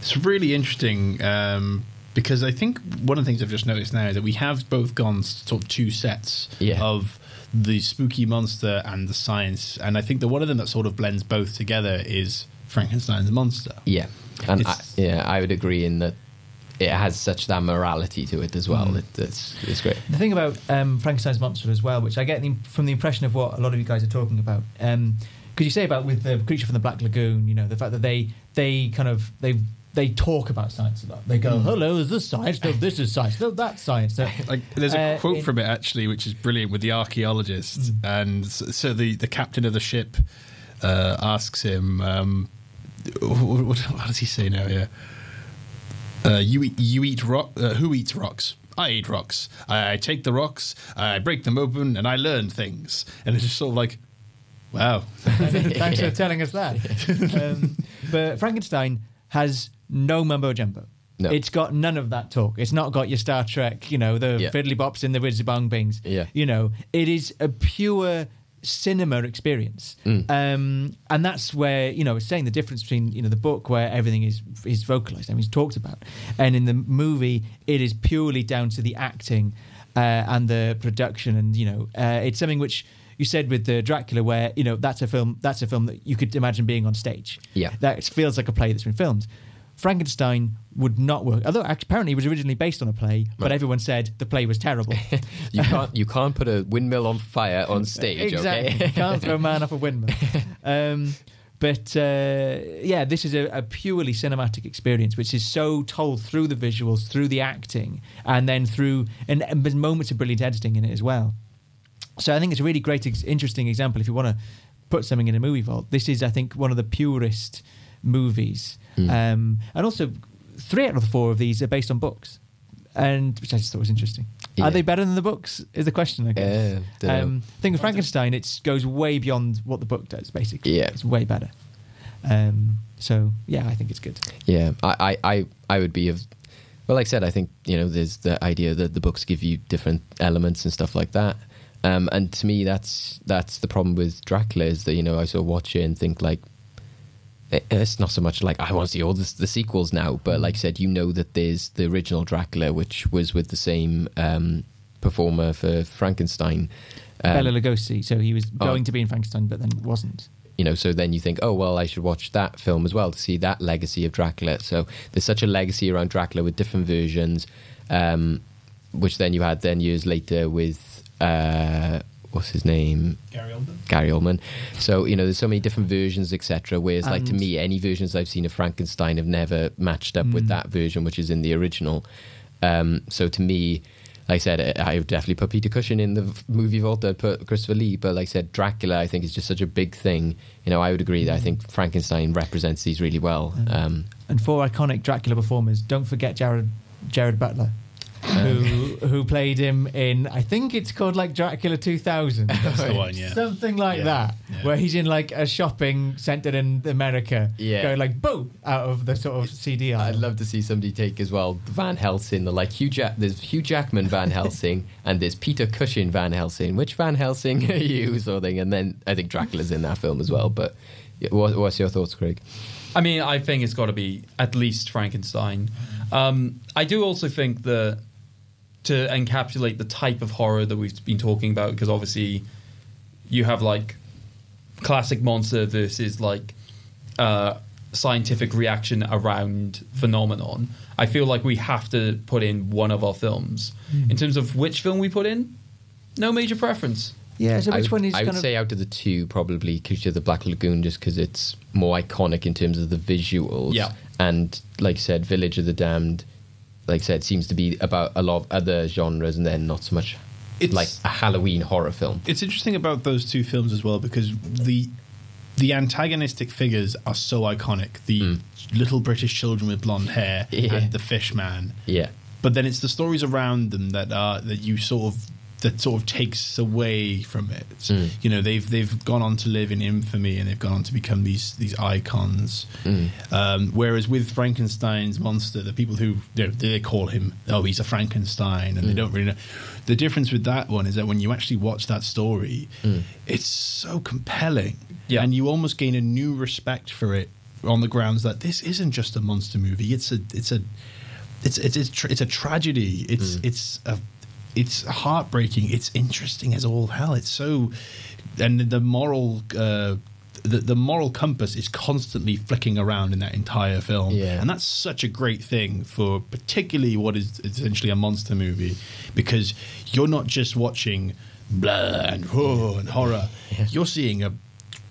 It's really interesting um, because I think one of the things I've just noticed now is that we have both gone sort of two sets Yeah. of the spooky monster and the science, and I think the one of them that sort of blends both together is Frankenstein's monster. Yeah, and I, yeah, I would agree in that it has such that morality to it as well. Mm. It, it's it's great. The thing about um, Frankenstein's monster as well, which I get the, from the impression of what a lot of you guys are talking about, because you say about with the creature from the Black Lagoon, you know, the fact that they they kind of they they talk about science a lot. They go, "Hello, is this science? No, this is science. No, that's science." So, Like there's a Uh, quote in- from it actually, which is brilliant with the archaeologist, and so, so the the captain of the ship uh, asks him, um, what, what, what does he say now? Yeah, Uh, you eat, you eat rock. Uh, who eats rocks? I eat rocks. I, I take the rocks, I break them open, and I learn things. And it's just sort of like, wow. Thanks for telling us that. Um, but Frankenstein has no mumbo jumbo. No. It's got none of that talk. It's not got your Star Trek, you know, the Yeah. fiddly bops and the whizzy bong bings. Yeah. You know, it is a pure cinema experience. Mm. Um, and that's where, you know, it's saying the difference between, you know, the book where everything is is vocalized, everything's talked about. And in the movie, it is purely down to the acting uh, and the production. And, you know, uh, it's something which you said with the Dracula, where you know that's a film. That's a film that you could imagine being on stage. Yeah. that feels like a play that's been filmed. Frankenstein would not work. Although apparently it was originally based on a play, but everyone said the play was terrible. You can't you can't put a windmill on fire on stage. exactly, Okay. you can't throw a man off a windmill. Um, but uh, yeah, this is a, a purely cinematic experience, which is so told through the visuals, through the acting, and then through and, and there's moments of brilliant editing in it as well. So I think it's a really great, ex- interesting example. If you want to put something in a movie vault, this is, I think, one of the purest movies. Hmm. Um, and also, three out of the four of these are based on books, and which I just thought was interesting. Yeah. Are they better than the books? Is the question? I guess. Yeah, dunno. um, thing with Frankenstein, it goes way beyond what the book does. Basically, Yeah. it's way better. Um, so yeah, I think it's good. Yeah, I, I, I, I would be of. Well, like I said, I think you know there's the idea that the books give you different elements and stuff like that. Um, and to me, that's that's the problem with Dracula is that you know I sort of watch it and think like it- it's not so much like I want to see all this, the sequels now, but like I said, you know that there's the original Dracula, which was with the same um, performer for Frankenstein. Um, Bela Lugosi. So he was oh. going to be in Frankenstein, but then wasn't. you know so then you think oh well i should watch that film as well to see that legacy of dracula so there's such a legacy around dracula with different versions um, which then you had then years later with uh, what's his name Gary Oldman. Gary Oldman. So you know, there's so many different versions, etc. Whereas, like to me, any versions I've seen of Frankenstein have never matched up with Mm. that version, which is in the original. Um, so to me, like I said, I I would definitely put Peter Cushing in the movie vault. I'd put Christopher Lee, but like I said, Dracula, I think is just such a big thing. You know, I would agree that I think Frankenstein represents these really well. Um, And four iconic Dracula performers. Don't forget Gerard Gerard Butler, who who played him in I think it's called like Dracula 2000. That's the one, yeah. Something like Yeah, that, yeah. where he's in like a shopping centre in America, Yeah. going like boo out of the sort of CD aisle. I'd love to see somebody take as well Van Helsing. The like Hugh Jack, there's Hugh Jackman Van Helsing, and there's Peter Cushing Van Helsing. Which Van Helsing are you? Sort of thing. And then I think Dracula's in that film as well. But yeah, what, what's your thoughts, Craig? I mean, I think it's got to be at least Frankenstein. Um, I do also think that to encapsulate the type of horror that we've been talking about, because obviously you have like classic monster versus like uh, scientific reaction around phenomenon. I feel like we have to put in one of our films. In terms of which film we put in, no major preference. yeah. So I which would, one is I would kind of say out of the two, probably Creature of the Black Lagoon, just because it's more iconic in terms of the visuals. Yeah. And like I said, Village of the Damned, like I said, seems to be about a lot of other genres, and then not so much It's- like a Halloween horror film. It's interesting about those two films as well because the the antagonistic figures are so iconic. The hmm. little British children with blonde hair Yeah. and the fish man. Yeah. But then it's the stories around them that are that you sort of that sort of takes away from it. Mm. You know, they've they've gone on to live in infamy and they've gone on to become these these icons. Um, whereas with Frankenstein's monster, the people who you know, they call him, oh, he's a Frankenstein, and they don't really know. The difference with that one is that when you actually watch that story, it's so compelling, Yeah. and you almost gain a new respect for it on the grounds that this isn't just a monster movie. It's a it's a it's it's it's, tra- it's a tragedy. It's it's a it's heartbreaking. It's interesting as all hell. It's so, and the moral. Uh, the, the moral compass is constantly flicking around in that entire film, Yeah. and that's such a great thing for particularly what is essentially a monster movie, because you're not just watching blah and whoa and horror. You're seeing a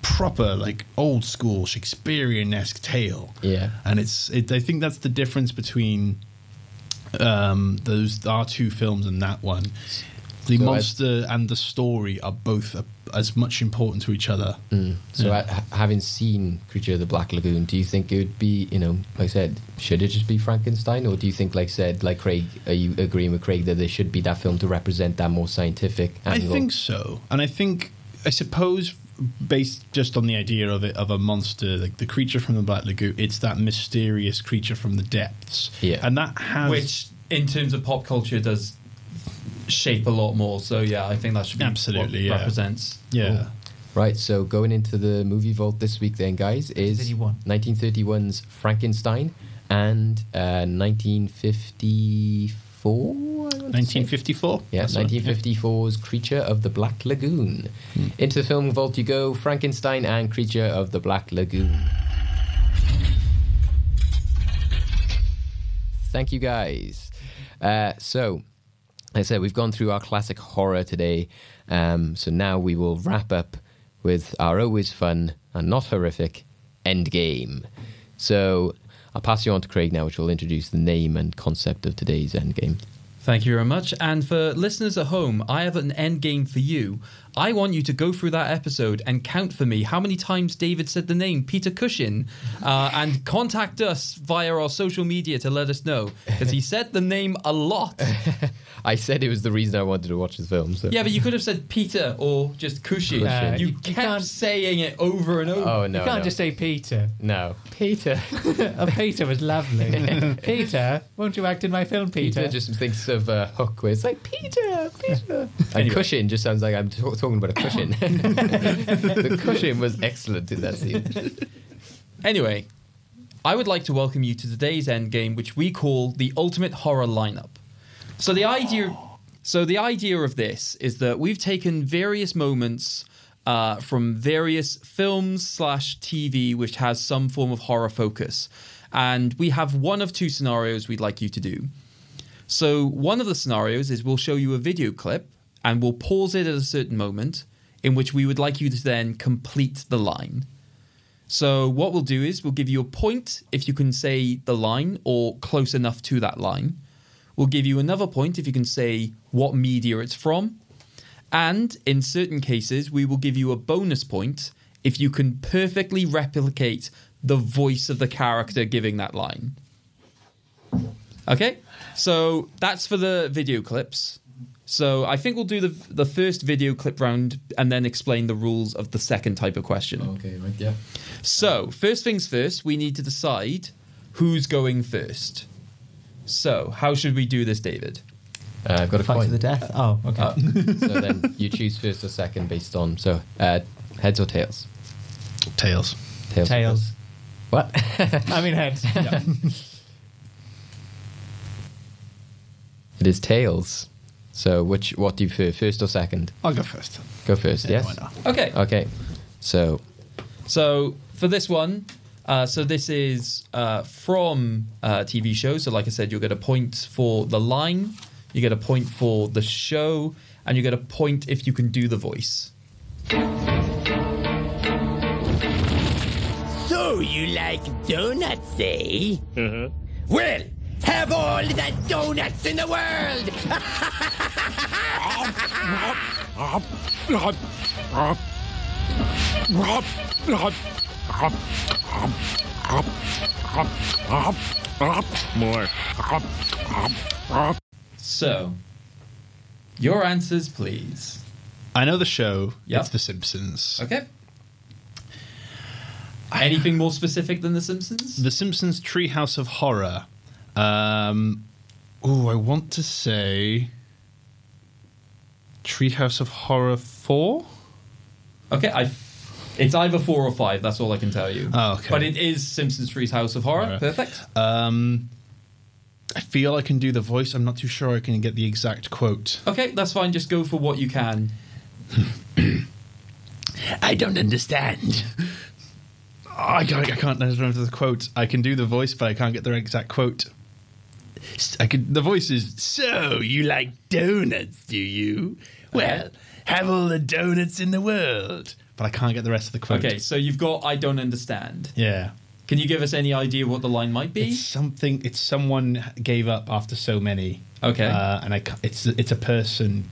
proper like old school Shakespearean esque tale, Yeah. and it's it, I think that's the difference between um, those are two films and that one. The So monster and the story are both uh, as much important to each other. So, uh, ha- having seen Creature of the Black Lagoon, do you think it would be, you know, like I said, should it just be Frankenstein, or do you think, like said, like Craig, are you agreeing with Craig that there should be that film to represent that more scientific? I think so, and I think I suppose based just on the idea of it of a monster like the creature from the Black Lagoon, it's that mysterious creature from the depths. Yeah. and that has Which, in terms of pop culture, does shape a lot more. So yeah, I think that should be Absolutely, what yeah. represents. yeah. Right, so going into the movie vault this week, then, guys, is 1931. 1931's Frankenstein and uh, 1954. I want to say. 1954. Yeah, right, 1954's Creature of the Black Lagoon. Into the film vault you go, Frankenstein and Creature of the Black Lagoon. Thank you, guys. Uh, so, like I said, we've gone through our classic horror today. Um, so now we will wrap up with our always fun and not horrific Endgame. So I'll pass you on to Craig now, which will introduce the name and concept of today's Endgame. Thank you very much. And for listeners at home, I have an end game for you. I want you to go through that episode and count for me how many times David said the name Peter Cushing uh, and contact us via our social media to let us know because he said the name a lot. I said it was the reason I wanted to watch this film. So. Yeah, but you could have said Peter or just Cushing. Cushing. you You kept can't- saying it over and over. Oh no! you can't no. just say Peter. no. Peter. oh, Peter was lovely. Peter, won't you act in my film, Peter? Peter just thinks of a hook where it's like Peter, Peter. And cushion just sounds like I'm t- talking about a cushion. the cushion was excellent in that scene. Anyway, I would like to welcome you to today's end game, which we call the ultimate horror lineup. So the idea, so the idea of this is that we've taken various moments uh, from various films slash TV which has some form of horror focus, and we have one of two scenarios we'd like you to do. So one of the scenarios is we'll show you a video clip and we'll pause it at a certain moment in which we would like you to then complete the line. So what we'll do is we'll give you a point if you can say the line or close enough to that line. We'll give you another point if you can say what media it's from. And in certain cases, we will give you a bonus point if you can perfectly replicate the voice of the character giving that line. Okay? So that's for the video clips. So I think we'll do the the first video clip round and then explain the rules of the second type of question. Okay, right, yeah. So, first things first, we need to decide who's going first. So, how should we do this, David? Uh, I've got a Fight to the death. Oh, okay. so then you choose first or second based on so uh, heads or tails. Tails. Tails. Tails. What? I mean heads. it is tails. So which what do you prefer, first or second? I'll go first. Go first. Yeah, yes. why not? Okay. Okay. So So, for this one, uh, so this is uh, from a TV show. So, like I said, you'll get a point for the line, you get a point for the show, and you get a point if you can do the voice. So you like donuts, eh? Uh-huh. Well, have all the donuts in the world! So, your answers, please. I know the show. Yep. It's The Simpsons. Okay. Anything more specific than The Simpsons? The Simpsons Treehouse of Horror. Um, oh, I want to say Treehouse of Horror 4? Okay, I. It's either four or five. That's all I can tell you. Oh, okay. But it is Simpsons Tree's House of Horror. Alright. Perfect. Um, I feel I can do the voice. I'm not too sure I can get the exact quote. Okay, that's fine. Just go for what you can. I don't understand. Oh, I can't. I can't remember the quote. I can do the voice, but I can't get the exact quote. I could. The voice is. So you like donuts, do you? Well, have all the donuts in the world. But I can't get the rest of the quote. Okay, so you've got I don't understand. Yeah. Can you give us any idea what the line might be? It's something. It's someone gave up after so many. Okay. Uh, and I. ca- It's it's a person.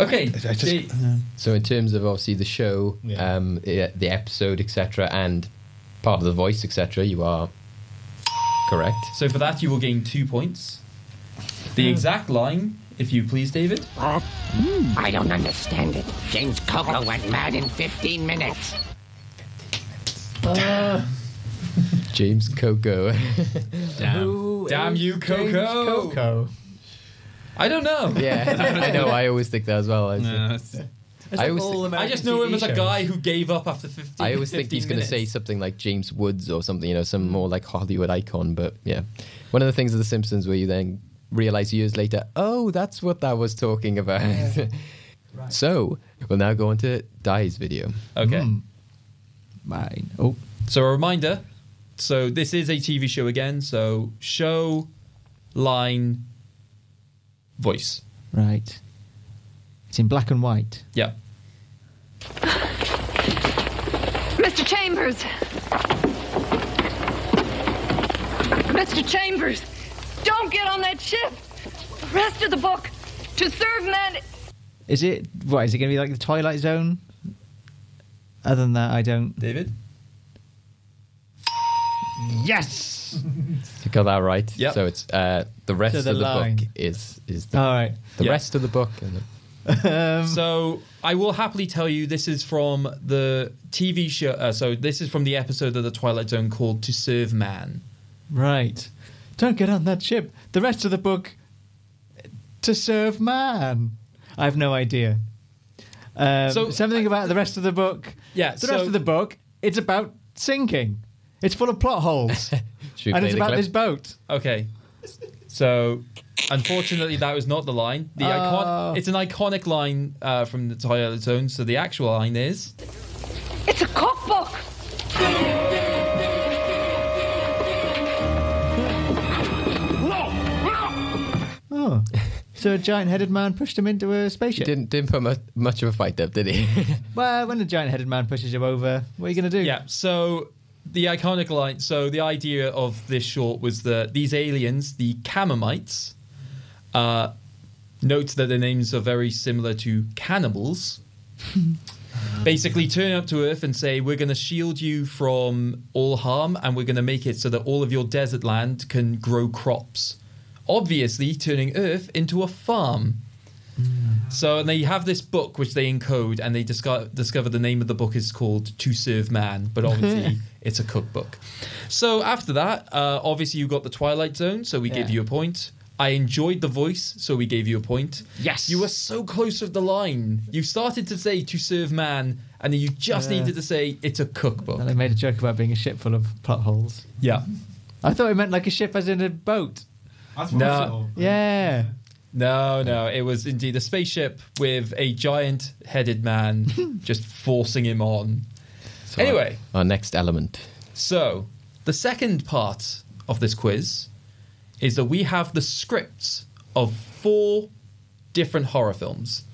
Okay. I just, Jay- So in terms of obviously the show, Yeah. um, the the episode, etc., and part of the voice, etc., you are correct. so for that, you will gain two points. The hmm. exact line, if you please, David. I don't understand it. James Coco went mad in 15 minutes. Uh. James Coco. Damn, Damn you, Coco. Coco. I don't know. yeah, I know. I always think that as well. I, No, it's- I always, think, I just know him as a guy who gave up after 15 I always think he's going to minutes. say something like James Woods or something, you know, some more like Hollywood icon. But yeah, one of the things of The Simpsons where you then realize years later, oh, that's what that was talking about. so we'll now go on to Dai's video. Okay. Hmm. Mine. Oh, So a reminder. So this is a TV show again. So show, line, voice. right. It's in black and white. Yeah. Mr. Chambers! Mr. Chambers! Don't get on that ship! The rest of the book! To serve men! Is it what? Is it going to be like the Twilight Zone? Other than that, I don't. David. Yes. You got that right. Yep. So it's uh, the rest So the of the line. book is is the, All right. the Yeah. rest of the book. And Um, So I will happily tell you this is from the TV show. Uh, so this is from the episode of the Twilight Zone called "To Serve Man." Right. Don't get on that ship. The rest of the book. To serve man. I have no idea. Um, So- something about the rest of the book. Yeah, The so- rest of the book. It's about sinking. It's full of plot holes, and it's about clip? this boat. Okay. So, unfortunately, that was not the line. The Oh. icon- It's an iconic line uh, from the Twilight Zone. So the actual line is. It's a cookbook! Oh, so a giant-headed man pushed him into a He spaceship. didn't didn't put much, much of a fight up, did he? Well, when a giant-headed man pushes you over, what are you going to do? Yeah. So the iconic line. So the idea of this short was that these aliens, the Kanamits, uh, note that their names are very similar to cannibals. Basically, turn up to Earth and say, "We're going to shield you from all harm, and we're going to make it so that all of your desert land can grow crops." Obviously, turning Earth into a farm. So and they have this book which they encode, and they discover, discover the name of the book is called "To Serve Man," but obviously it's a cookbook. So after that, uh, obviously you got the Twilight Zone, so we Yeah. you a point. I enjoyed the voice, so we gave you a point. Yes. you were so close with the line. You started to say "To Serve Man," and then you just Yeah. needed to say "It's a cookbook." And they made a joke about being a ship full of plot holes. Yeah. I thought it meant like a ship as in a boat. That's No. wonderful. Yeah. No, no, it was indeed a spaceship with a giant-headed man just forcing him on. So Anyway. our, our next element. So, the second part of this quiz is that we have the scripts of four different horror films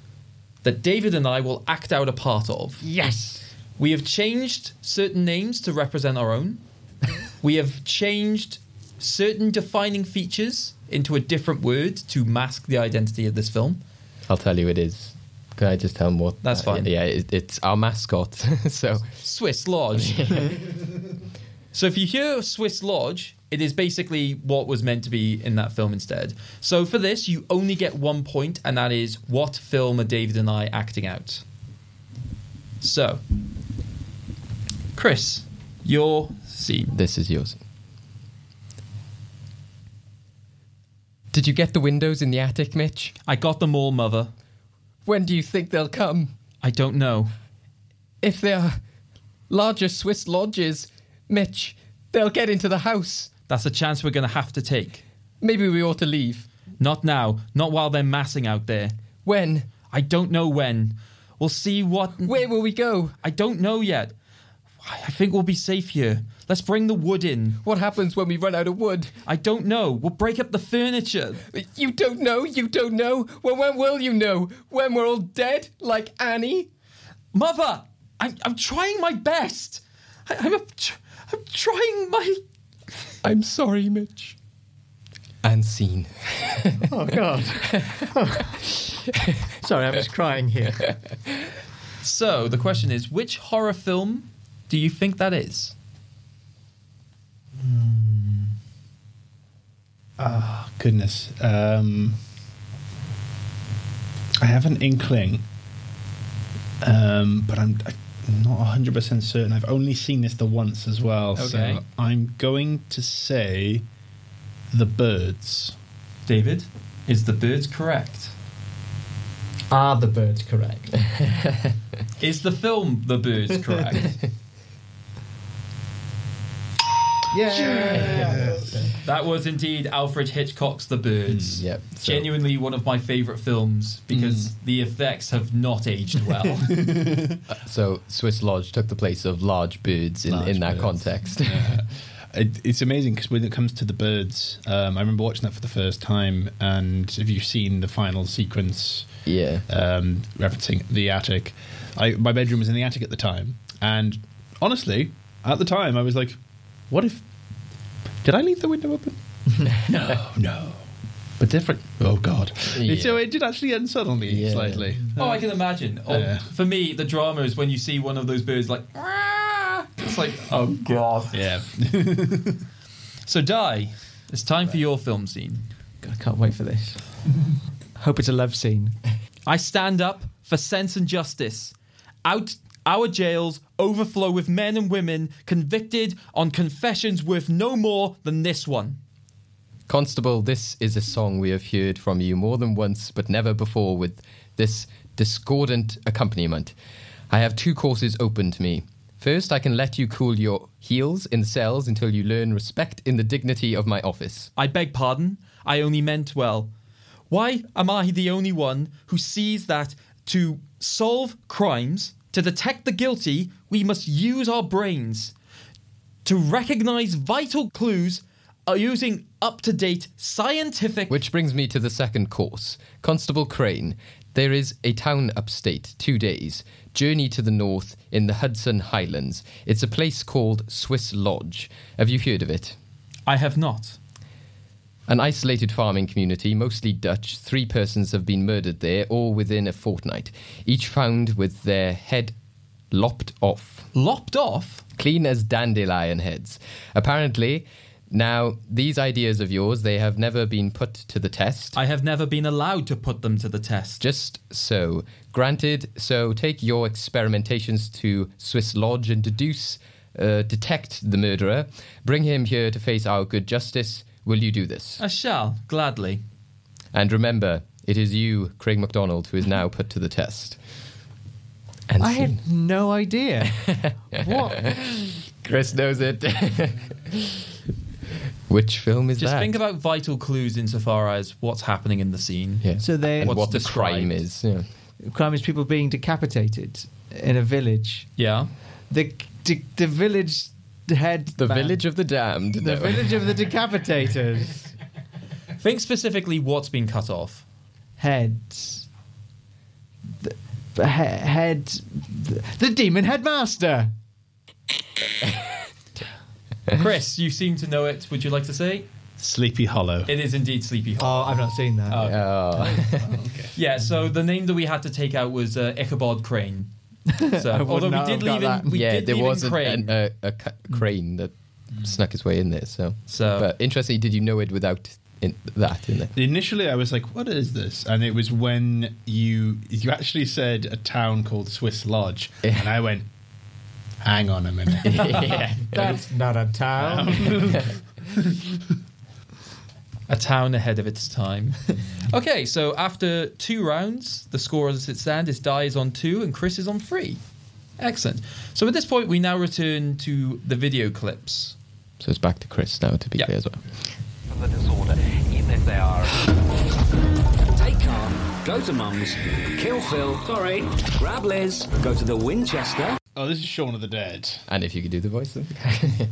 that David and I will act out a part of. Yes. We have changed certain names to represent our own. we have changed certain defining features into a different word to mask the identity of this film. I'll tell you it is. Can I just tell them what? That's uh, fine. yeah, it, it's our mascot. so Swiss Lodge. so if you hear Swiss Lodge, it is basically what was meant to be in that film instead. So for this, you only get one point, and that is what film are David and I acting out? So, Chris, your scene. this is yours. Did you get the windows in the attic, Mitch? I got them all, Mother. When do you think they'll come? I don't know. If they are larger Swiss lodges, Mitch, they'll get into the house. That's a chance we're going to have to take. Maybe we ought to leave. Not now. Not while they're massing out there. When? I don't know when. We'll see what. Where will we go? I don't know yet. I think we'll be safe here. Let's bring the wood in. What happens when we run out of wood? I don't know. We'll break up the furniture. You don't know? You don't know? Well, when will you know? When we're all dead? Like Annie? Mother, I'm, I'm trying my best. I, I'm, I'm trying my. I'm sorry, Mitch. And scene. Oh God. so Sorry, I'm just crying here. So the question is, which horror film do you think that is? Oh, goodness. Um, I have an inkling, um, but I'm, I'm not 100% certain. I've only seen this the once as well. Okay. So I'm going to say The Birds. David, is the birds correct? Are the birds correct? Is the film The Birds correct? Yeah. that was indeed Alfred Hitchcock's The Birds. Mm, yep, so- Genuinely one of my favourite films because the effects have not aged well. So Swiss Lodge took the place of large birds in, Large in that birds. context. It, it's amazing because when it comes to the birds, um, I remember watching that for the first time. And have you seen the final sequence yeah. um, referencing the attic? I, my bedroom was in the attic at the time, and honestly, at the time, I was like, "What if? Did I leave the window open? no, no, but different. Oh God! Yeah. So it did actually unsettle me Yeah. slightly. oh, I can imagine. Oh, Yeah. For me, the drama is when you see one of those birds like, "Ah!" it's like, oh god. Yeah, So, Dai. it's time for your film scene. I can't wait for this. Hope it's a love scene. I stand up for sense and justice. Out our jails overflow with men and women convicted on confessions worth no more than this one. Constable, this is a song we have heard from you more than once, but never before with this discordant accompaniment. I have two courses open to me. First, I can let you cool your heels in the cells until you learn respect in the dignity of my office. I beg pardon, I only meant well. Why am I the only one who sees that to solve crimes, to detect the guilty, we must use our brains? To recognize vital clues are using up to date scientific. Which brings me to the second course. Constable Crane, there is a town upstate, two days, journey to the north in the Hudson Highlands. It's a place called Swiss Lodge. Have you heard of it? I have not. An isolated farming community, mostly Dutch. Three persons have been murdered there, all within a fortnight. Each found with their head lopped off, Lopped off? clean as dandelion heads. Apparently, now these ideas of yours, they have never been put to the test. I have never been allowed to put them to the test. Just so. Granted, so take your experimentations to Swiss Lodge and deduce, uh, detect the murderer. Bring him here to face our good justice. Will you do this? I shall, gladly. And remember, it is you, Craig MacDonald, who is now put to the test. And I scene. had no idea. what? Chris knows it. Which film is Just that? Just think about vital clues insofar as what's happening in the scene. yeah. So they What's what the crime is. Yeah. crime is people being decapitated in a village. Yeah. The the, the village head. The man- Village of the Damned. The no. village of the decapitators. Think specifically what's been cut off. Heads. The, the he- head. The, the demon headmaster. Chris, you seem to know it. Would you like to say? Sleepy Hollow. It is indeed Sleepy Hollow. Oh, I've not seen that. Oh. Yeah, so the name that we had to take out was uh, Ichabod Crane. So, would although we did have leave in, that. we yeah, did there leave in was an, Crane. an, a, a cu- crane that snuck its way in there. So, So- but interestingly, did you know it without in, that in there? Initially, I was like, "What is this?" And it was when you you actually said a town called Swiss Lodge, Yeah. and I went, "Hang on a minute." yeah. That's not a town. a town ahead of its time. okay, so after two rounds, the score as it stands is Dai is on two and Chris is on three. Excellent. So at this point, we now return to the video clips. So it's back to Chris now, to be Yeah. clear as well. the disorder, even if they are. Take Carl, go to Mum's, kill Phil, sorry, grab Liz, go to the Winchester. oh, this is Shaun of the Dead. And if you could do the voice, then.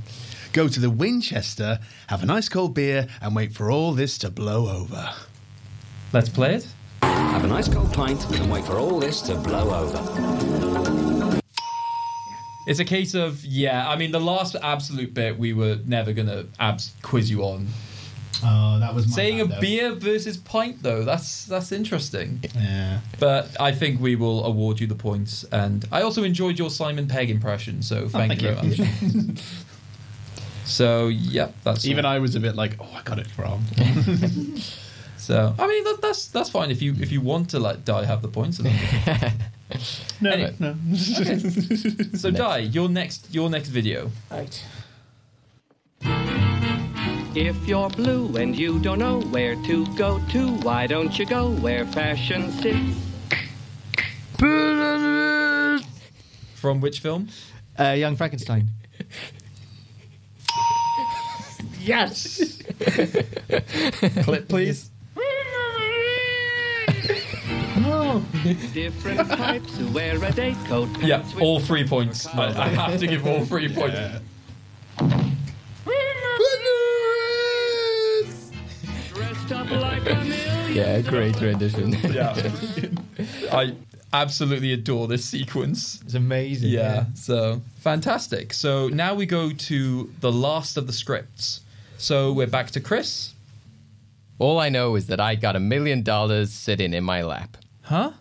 Go to the Winchester, have a nice cold beer, and wait for all this to blow over. Let's play it. Have a nice cold pint and wait for all this to blow over. It's a case of, yeah, I mean, the last absolute bit we were never going to abs- quiz you on. Oh, that was my Saying bad, a though. beer versus pint, though, that's that's interesting. Yeah. But I think we will award you the points. And I also enjoyed your Simon Pegg impression, so oh, thank, Oh, thank you very much. so, yep, that's Even all. I was a bit like, oh, I got it wrong. So, I mean, that, that's that's fine if you if you want to let Dai have the points. then- no, Anyway. no. so, Dai, your next your next video. Right. If you're blue and you don't know where to go to, why don't you go where fashion sits? From which film? Uh, Young Frankenstein. Yes. Clip, please. Different types who wear a day coat. Yeah, all three points. I, I have to give all three points. dressed up like a. Yeah, great rendition. Yeah. I absolutely adore this sequence. It's amazing. Yeah, so fantastic. So now we go to the last of the scripts. So we're back to Chris. All I know is that I got a million dollars sitting in my lap. Huh?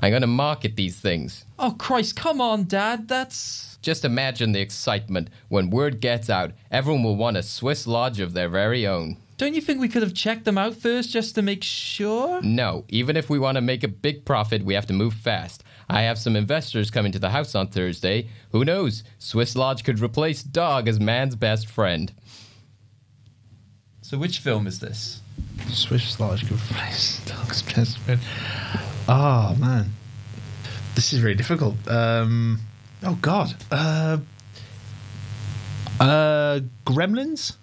I'm going to market these things. Oh, Christ, come on, Dad. That's. Just imagine the excitement when word gets out. Everyone will want a Swiss lodge of their very own. Don't you think we could have checked them out first just to make sure? No, even if we want to make a big profit, we have to move fast. I have some investors coming to the house on Thursday. Who knows? Swiss Lodge could replace dog as man's best friend. So, which film is this? Swiss Lodge could replace Dog's best friend. Oh man, this is really difficult. Um, oh God. Uh, uh, Gremlins.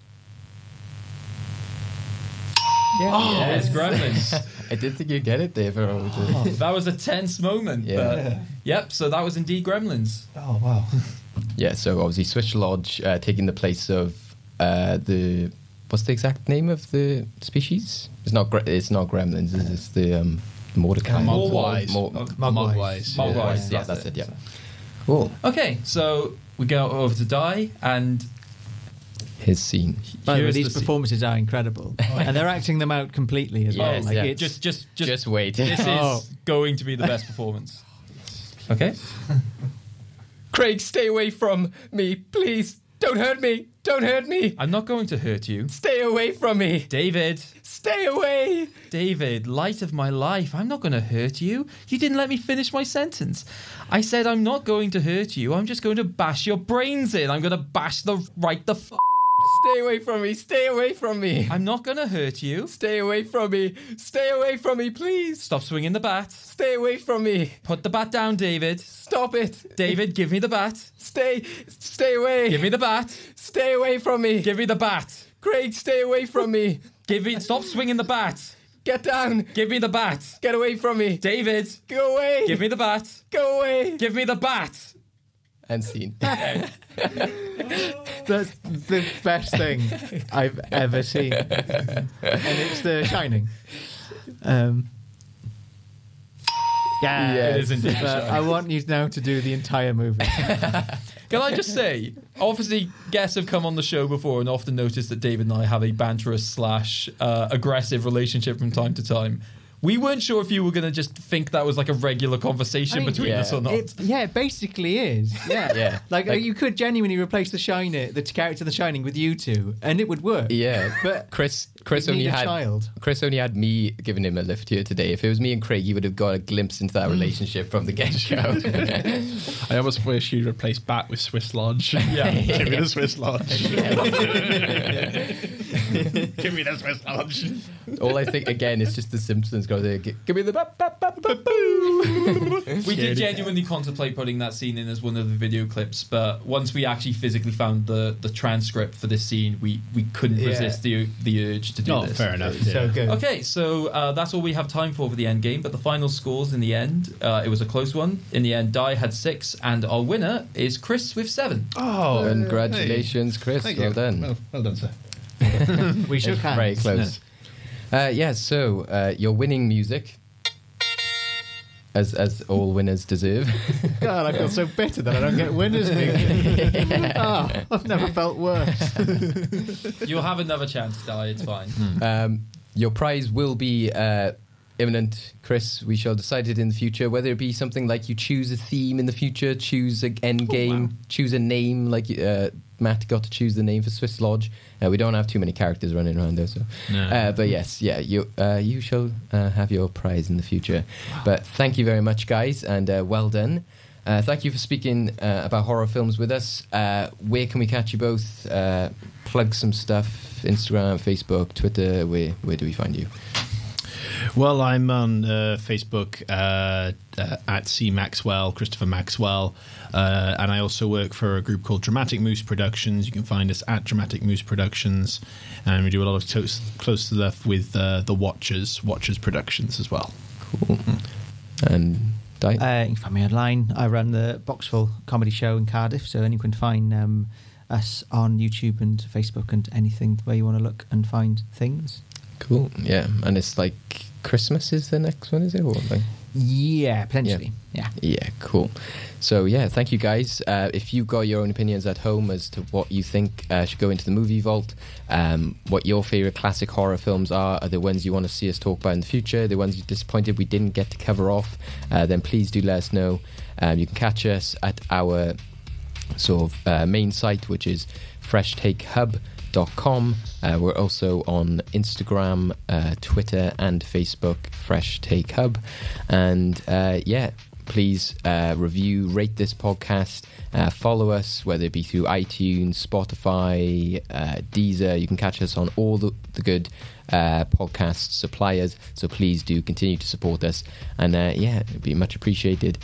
Yeah. Oh, It's Gremlins. I did think you'd get it there for all the- that was a tense moment. Yeah. But, yep, so that was indeed Gremlins. Oh wow. Yeah, so obviously Swiss Lodge uh, taking the place of uh, the what's the exact name of the species? It's not gre- it's not gremlins. It's, it's the um, Mordecai. Mogwais. Mo- Mogwais. Mogwais, Yeah, that's that's it. it. Yeah. Cool. Okay, so we go over to Dai, and His scene. By the way, these the scene. performances are incredible, and they're acting them out completely as well. Like yeah. it's, just, just, just, Just wait. This Oh. is going to be the best performance. Okay. Craig, stay away from me, please. Don't hurt me. Don't hurt me. I'm not going to hurt you. Stay away from me. David, Stay away. David, light of my life, I'm not going to hurt you. You didn't let me finish my sentence. I said I'm not going to hurt you. I'm just going to bash your brains in. I'm going to bash the right the f- Stay away from me. Stay away from me. I'm not going to hurt you. Stay away from me. Stay away from me, please. Stop swinging the bat. Stay away from me. Put the bat down, David. Stop it. David, give me the bat. Stay. Stay away. Give me the bat. Stay away from me. Give me the bat. Craig, stay away from me. Give me stop swinging the bat. Get down. Give me the bat. Get away from me. David, Go away. give me the bat. Go away. Give me the bat. And scene. that's the best thing I've ever seen, and it's The Shining. Um, yeah, Yes. It is indeed but I want you now to do the entire movie. Can I just say, obviously, guests have come on the show before and often noticed that David and I have a banterous slash uh, aggressive relationship from time to time. We weren't sure if you were going to just think that was like a regular conversation I mean, between yeah. us or not. It, yeah, it basically is. Yeah, Yeah. Like, Like- you could genuinely replace the Shining, the character of The Shining, with you two, and it would work. Yeah, But Chris. Chris only had child. Chris only had me giving him a lift here today. If it was me and Craig, he would have got a glimpse into that mm. relationship from the get go. I almost wish you'd replace Bat with Swiss Lodge. Yeah, give me the Swiss Lodge. give me the Swiss Lodge. All I think again is just the Simpsons go there. Give me the bap, bap, bap, bap, boo. We did genuinely contemplate putting that scene in as one of the video clips, but once we actually physically found the, the transcript for this scene, we, we couldn't Yeah. resist the the urge to do Oh, this. fair enough. So good. Okay, so uh, that's all we have time for for the end game. But the final scores in the end, uh, it was a close one. In the end, Dai had six, and our winner is Chris with seven. Oh, Congratulations, Chris. Thank well you. done. Well, well done, sir. We shook hands. Very close. Uh, yeah, so uh, your winning music as as all winners deserve. God, I feel so bitter that I don't get winners. Nick. oh, I've never felt worse. You'll have another chance, Dai. It's fine. Um, your prize will be uh, imminent, Chris. We shall decide it in the future. Whether it be something like you choose a theme in the future, choose an end game, choose a name. Like uh, Matt got to choose the name for Swiss Lodge. Uh, we don't have too many characters running around though, so. No. Uh, but yes, yeah, you uh, you shall uh, have your prize in the future. But thank you very much, guys, and uh, well done. Uh, thank you for speaking uh, about horror films with us. Uh, where can we catch you both? Uh, plug some stuff: Instagram, Facebook, Twitter. Where where do we find you? Well, I'm on uh, Facebook uh, uh, at C Maxwell, Christopher Maxwell, uh, and I also work for a group called Dramatic Moose Productions. You can find us at Dramatic Moose Productions, and we do a lot of close, close stuff with uh, the Watchers, Watchers Productions as well. Cool. And Dai? Uh, you can find me online. I run the Boxful comedy show in Cardiff, so anyone can find um, us on YouTube and Facebook and anything where you want to look and find things. Cool. Yeah, and it's like Christmas is the next one, is it? Or like? Yeah, potentially. Yeah. Yeah, cool. So yeah, thank you guys. Uh, if you've got your own opinions at home as to what you think uh, should go into the movie vault, um, what your favorite classic horror films are, are the ones you want to see us talk about in the future, the ones you're disappointed we didn't get to cover off, uh, then please do let us know. Um, you can catch us at our sort of uh, main site, which is Uh, we're also on Instagram, uh, Twitter, and Facebook, Fresh Take Hub. And uh, yeah, please uh, review, rate this podcast, uh, follow us, whether it be through iTunes, Spotify, uh, Deezer. You can catch us on all the, the good uh, podcast suppliers. So please do continue to support us. And uh, yeah, it'd be much appreciated.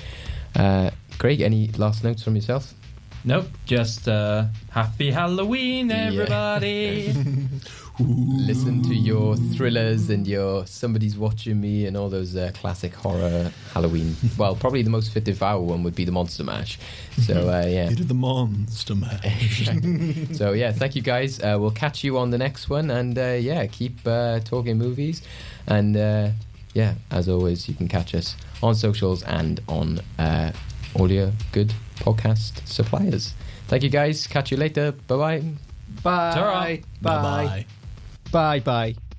Uh, Craig, any last notes from yourself? Nope, just uh, happy Halloween, everybody. Listen to your thrillers and your somebody's watching me and all those uh, classic horror Halloween. well, probably the most fit devour one would be the Monster Mash. So uh, yeah. You did the monster mash. so yeah, thank you guys. Uh, we'll catch you on the next one, and uh, yeah, keep uh, talking movies. And uh, yeah, as always, you can catch us on socials and on uh, all your good podcast suppliers. Thank you guys. Catch you later. Bye bye. Bye. Ta-ra. Bye. Bye. Bye.